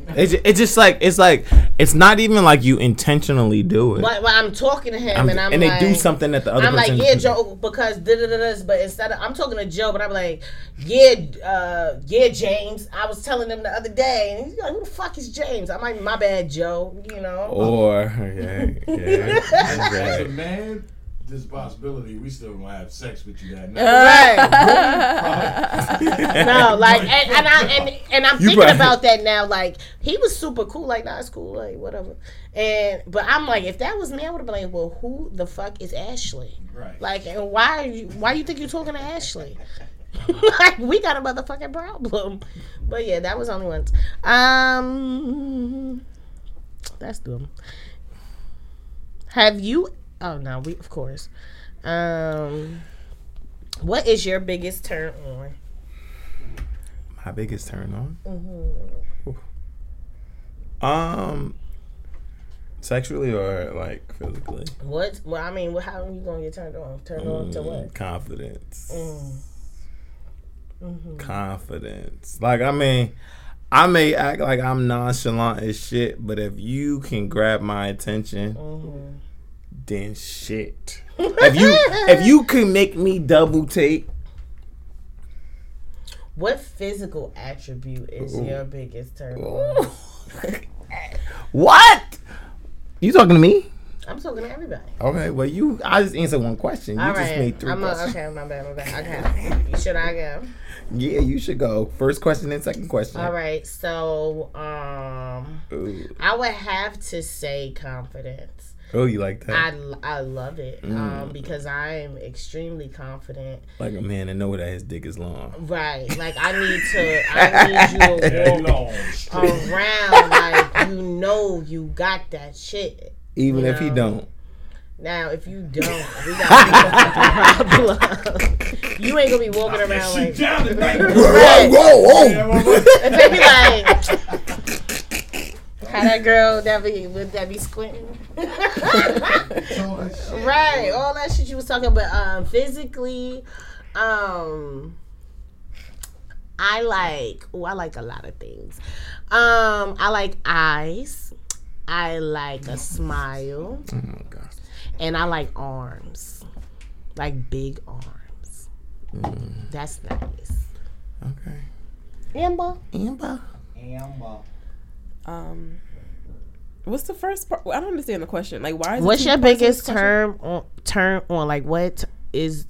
It's, it's just like it's like it's not even like you intentionally do it, But, but I'm talking to him, I'm- and I'm and they do something that the other I'm like, yeah, Joe, because da da da da. But instead of I'm talking to Joe, but I'm like, yeah, uh, yeah, James. I was telling him the other day, and he's like, who the fuck is James? I'm like, my bad, Joe. You know. Or yeah, yeah, As yeah. man, this possibility we still gonna have sex with you that night. Right. no, like, and, and I and, and I'm You thinking right. about that now. Like, he was super cool. Like, nah, it's cool. Like, whatever. And but I'm like, if that was me, I would have been like, well, who the fuck is Ashley? Right. Like, and why? Are you, why you think you're talking to Ashley? like, we got a motherfucking problem. But yeah, that was only once. Um, that's dumb. Have you? Oh no, we of course. Um, what is your biggest turn on? My biggest turn on. Mm-hmm. Um, sexually or like physically? What? Well, I mean, how are you gonna get turned on? Turned on to Mm, what? Confidence. Mm. Mm-hmm. Confidence. Like I mean, I may act like I'm nonchalant as shit, but if you can grab my attention, Mm-hmm. Then shit. if you if you can make me double take, What physical attribute is your biggest turn on? what? You talking to me? I'm talking to everybody. Okay, well you I just answered one question. You All just right. made 3 I'm a, questions. okay. My bad. My bad. Okay. Should I go? Yeah, you should go. First question and second question. All right. So, um, Ooh. I would have to say confidence. Oh, you like that? I, I love it um, because I am extremely confident. like a man that know that his dick is long. Right. Like I need to. I need you to walk around like you know you got that shit. Even You if he don't. Now, if you don't, we got a problem. you ain't gonna be walking around shit like. down tonight. Right. Yeah, well, well, And they be like, how that girl that be would that be squinting? right, all that shit you was talking about. Um, physically, um, I like. Oh, I like a lot of things. Um, I like eyes. I like a smile, Oh my god. and I like arms, like big arms. That's nice. Okay. Amber. Amber. Amber. Um, what's the first part? I don't understand the question. Like, why? Is What's your parts to this biggest term on turn on? Like what is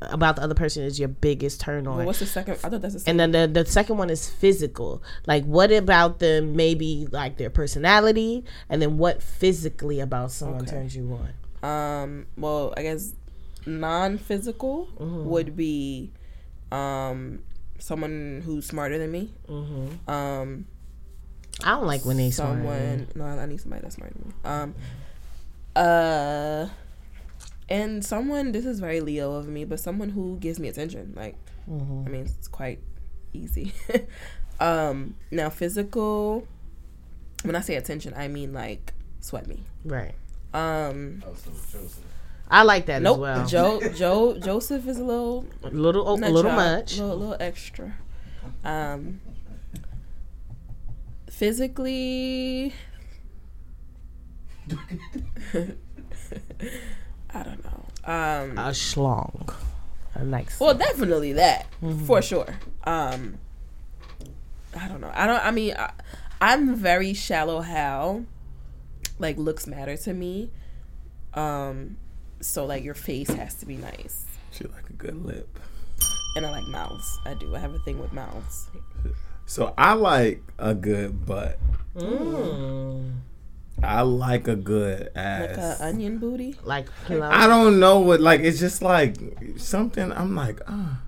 about the other person is your biggest turn on? Well, what's the second? I thought that's the second. and then the, the second one is physical. Like what about them maybe like their personality and then what physically about someone Okay. turns you on? Um, well, I guess non-physical Mm-hmm. would be um someone who's smarter than me. Mm-hmm. Um, I don't like when they someone. No, I need somebody that's smarter than me. Um, uh, and someone. This is very Leo of me, but someone who gives me attention. Like, Mm-hmm. I mean, it's quite easy. um, now physical. When I say attention, I mean like sweat me. Right. Um, Oh, so Joseph. I like that nope. as well. Joe, Joe, Joseph is a little a little a little y'all, much. little, little extra. Um, physically, I don't know. Um, A schlong. A nice. well, definitely that for sure. Um, I don't know. I don't. I mean, I, I'm very shallow. How like looks matter to me. Um, so like your face has to be nice. She like a good lip. And I like mouths. I do. I have a thing with mouths. So I like a good butt. Mm. I like a good ass. Like ass. a onion booty. Like plump. I don't know what like it's just like something I'm like ah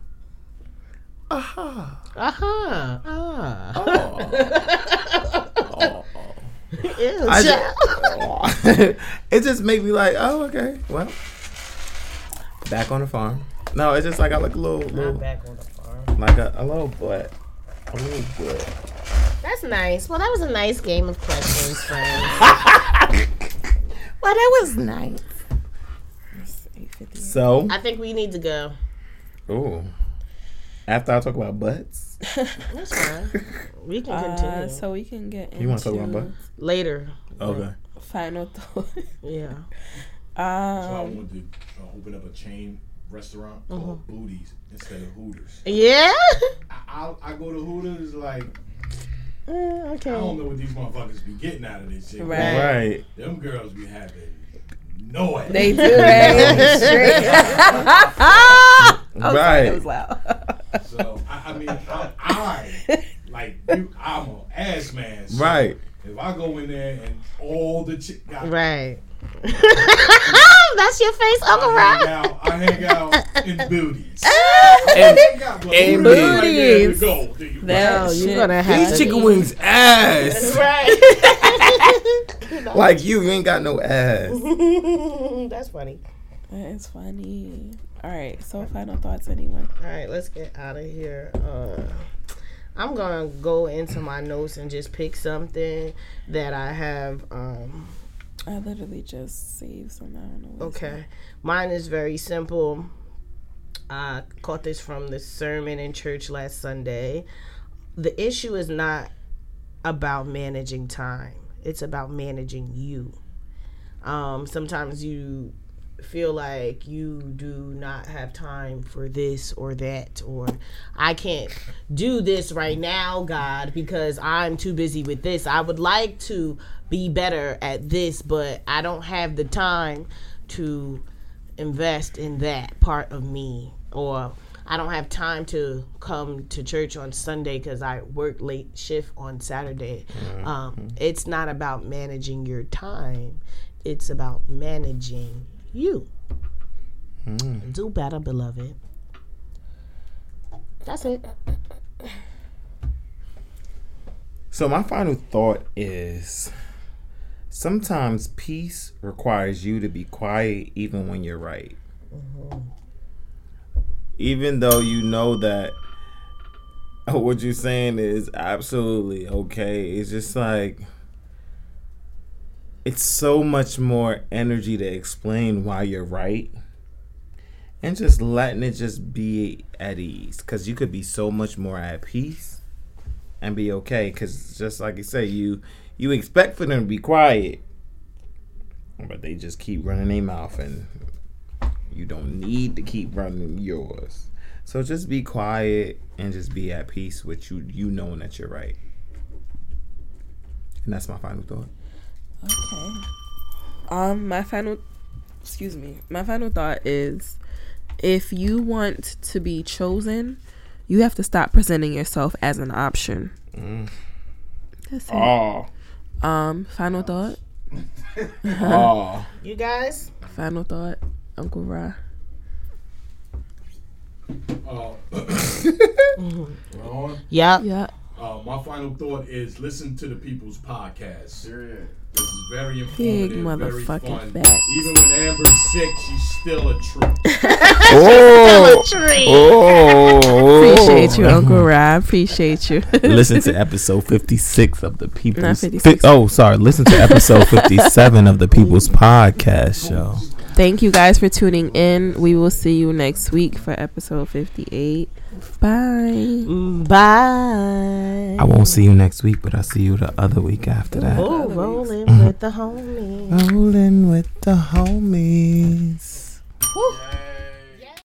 aha Uh-huh. Ah. oh. Ew, I child. just, it just made me like oh okay well back on the farm no it's just like I like a little little back on the farm. like a, a little butt a little That's nice. Well, that was a nice game of questions, friends. Well, that was nice. So, I think we need to go. oh, after I talk about butts, That's fine. We can continue Uh, so we can get into you want to talk about butts? later. Okay. final thought. Yeah. So I um, wanted to uh, open up a chain restaurant called Booties instead of Hooters. Yeah. I, I, I go to Hooters like Uh, I don't know what these motherfuckers be getting out of this shit. Right. Right. Them girls be having no ass. they do right. Straight. right. It was loud. So I, I mean, I, I like you. I'm an ass man. So Right. If I go in there and all the chick got Right. That's your face, Uncle I hang Rob. out. I hang out in booties. And, Hang out with right there to booties. go. Do you- That shit. you're gonna have these to chicken eat. wings ass. Right. like you, you ain't got no ass. That's funny. That is funny. All right. So final thoughts, anyone? All right, let's get out of here. Uh, I'm gonna go into my notes and just pick something that I have. Um, I literally just saved some. I don't know. Okay, mine is very simple. I caught this from the sermon in church last Sunday. The issue is not about managing time; it's about managing you. Um, sometimes you feel like you do not have time for this or that or I can't do this right now God because I'm too busy with this. I would like to be better at this but I don't have the time to invest in that part of me or I don't have time to come to church on Sunday because I work late shift on Saturday. Um, it's not about managing your time, it's about managing you. Mm. Do better, beloved. That's it. So my final thought is sometimes peace requires you to be quiet even when you're right. Mm-hmm. Even though you know that what you're saying is absolutely okay. It's just like it's so much more energy to explain why you're right. And just letting it just be at ease. Cause you could be so much more at peace and be okay because just like you say you you expect for them to be quiet but they just keep running their mouth and you don't need to keep running yours so just be quiet and just be at peace with you you knowing that you're right and that's my final thought Okay. Um, my final, excuse me, my final thought is, if you want to be chosen, you have to stop presenting yourself as an option. That's it. oh Um, final thought. oh You guys? Final thought. Uncle Ra. Uh, we're on. Yep. Yeah. Uh, my final thought is listen to the people's podcast. Period. This is very Big informative, very motherfucking fun. facts. Even when Amber's sick, she's still a truth. oh, Tree. oh Appreciate you, Uncle Rob. Appreciate you. listen to episode 56 of the people's Not 56. Fi- oh sorry listen to episode 57 of the people's podcast show Thank you guys for tuning in. We will see you next week for episode 58. Bye. Bye. I won't see you next week, but I'll see you the other week after that. Oh, rolling mm-hmm. with the homies. Rolling with the homies. Woo. Yeah.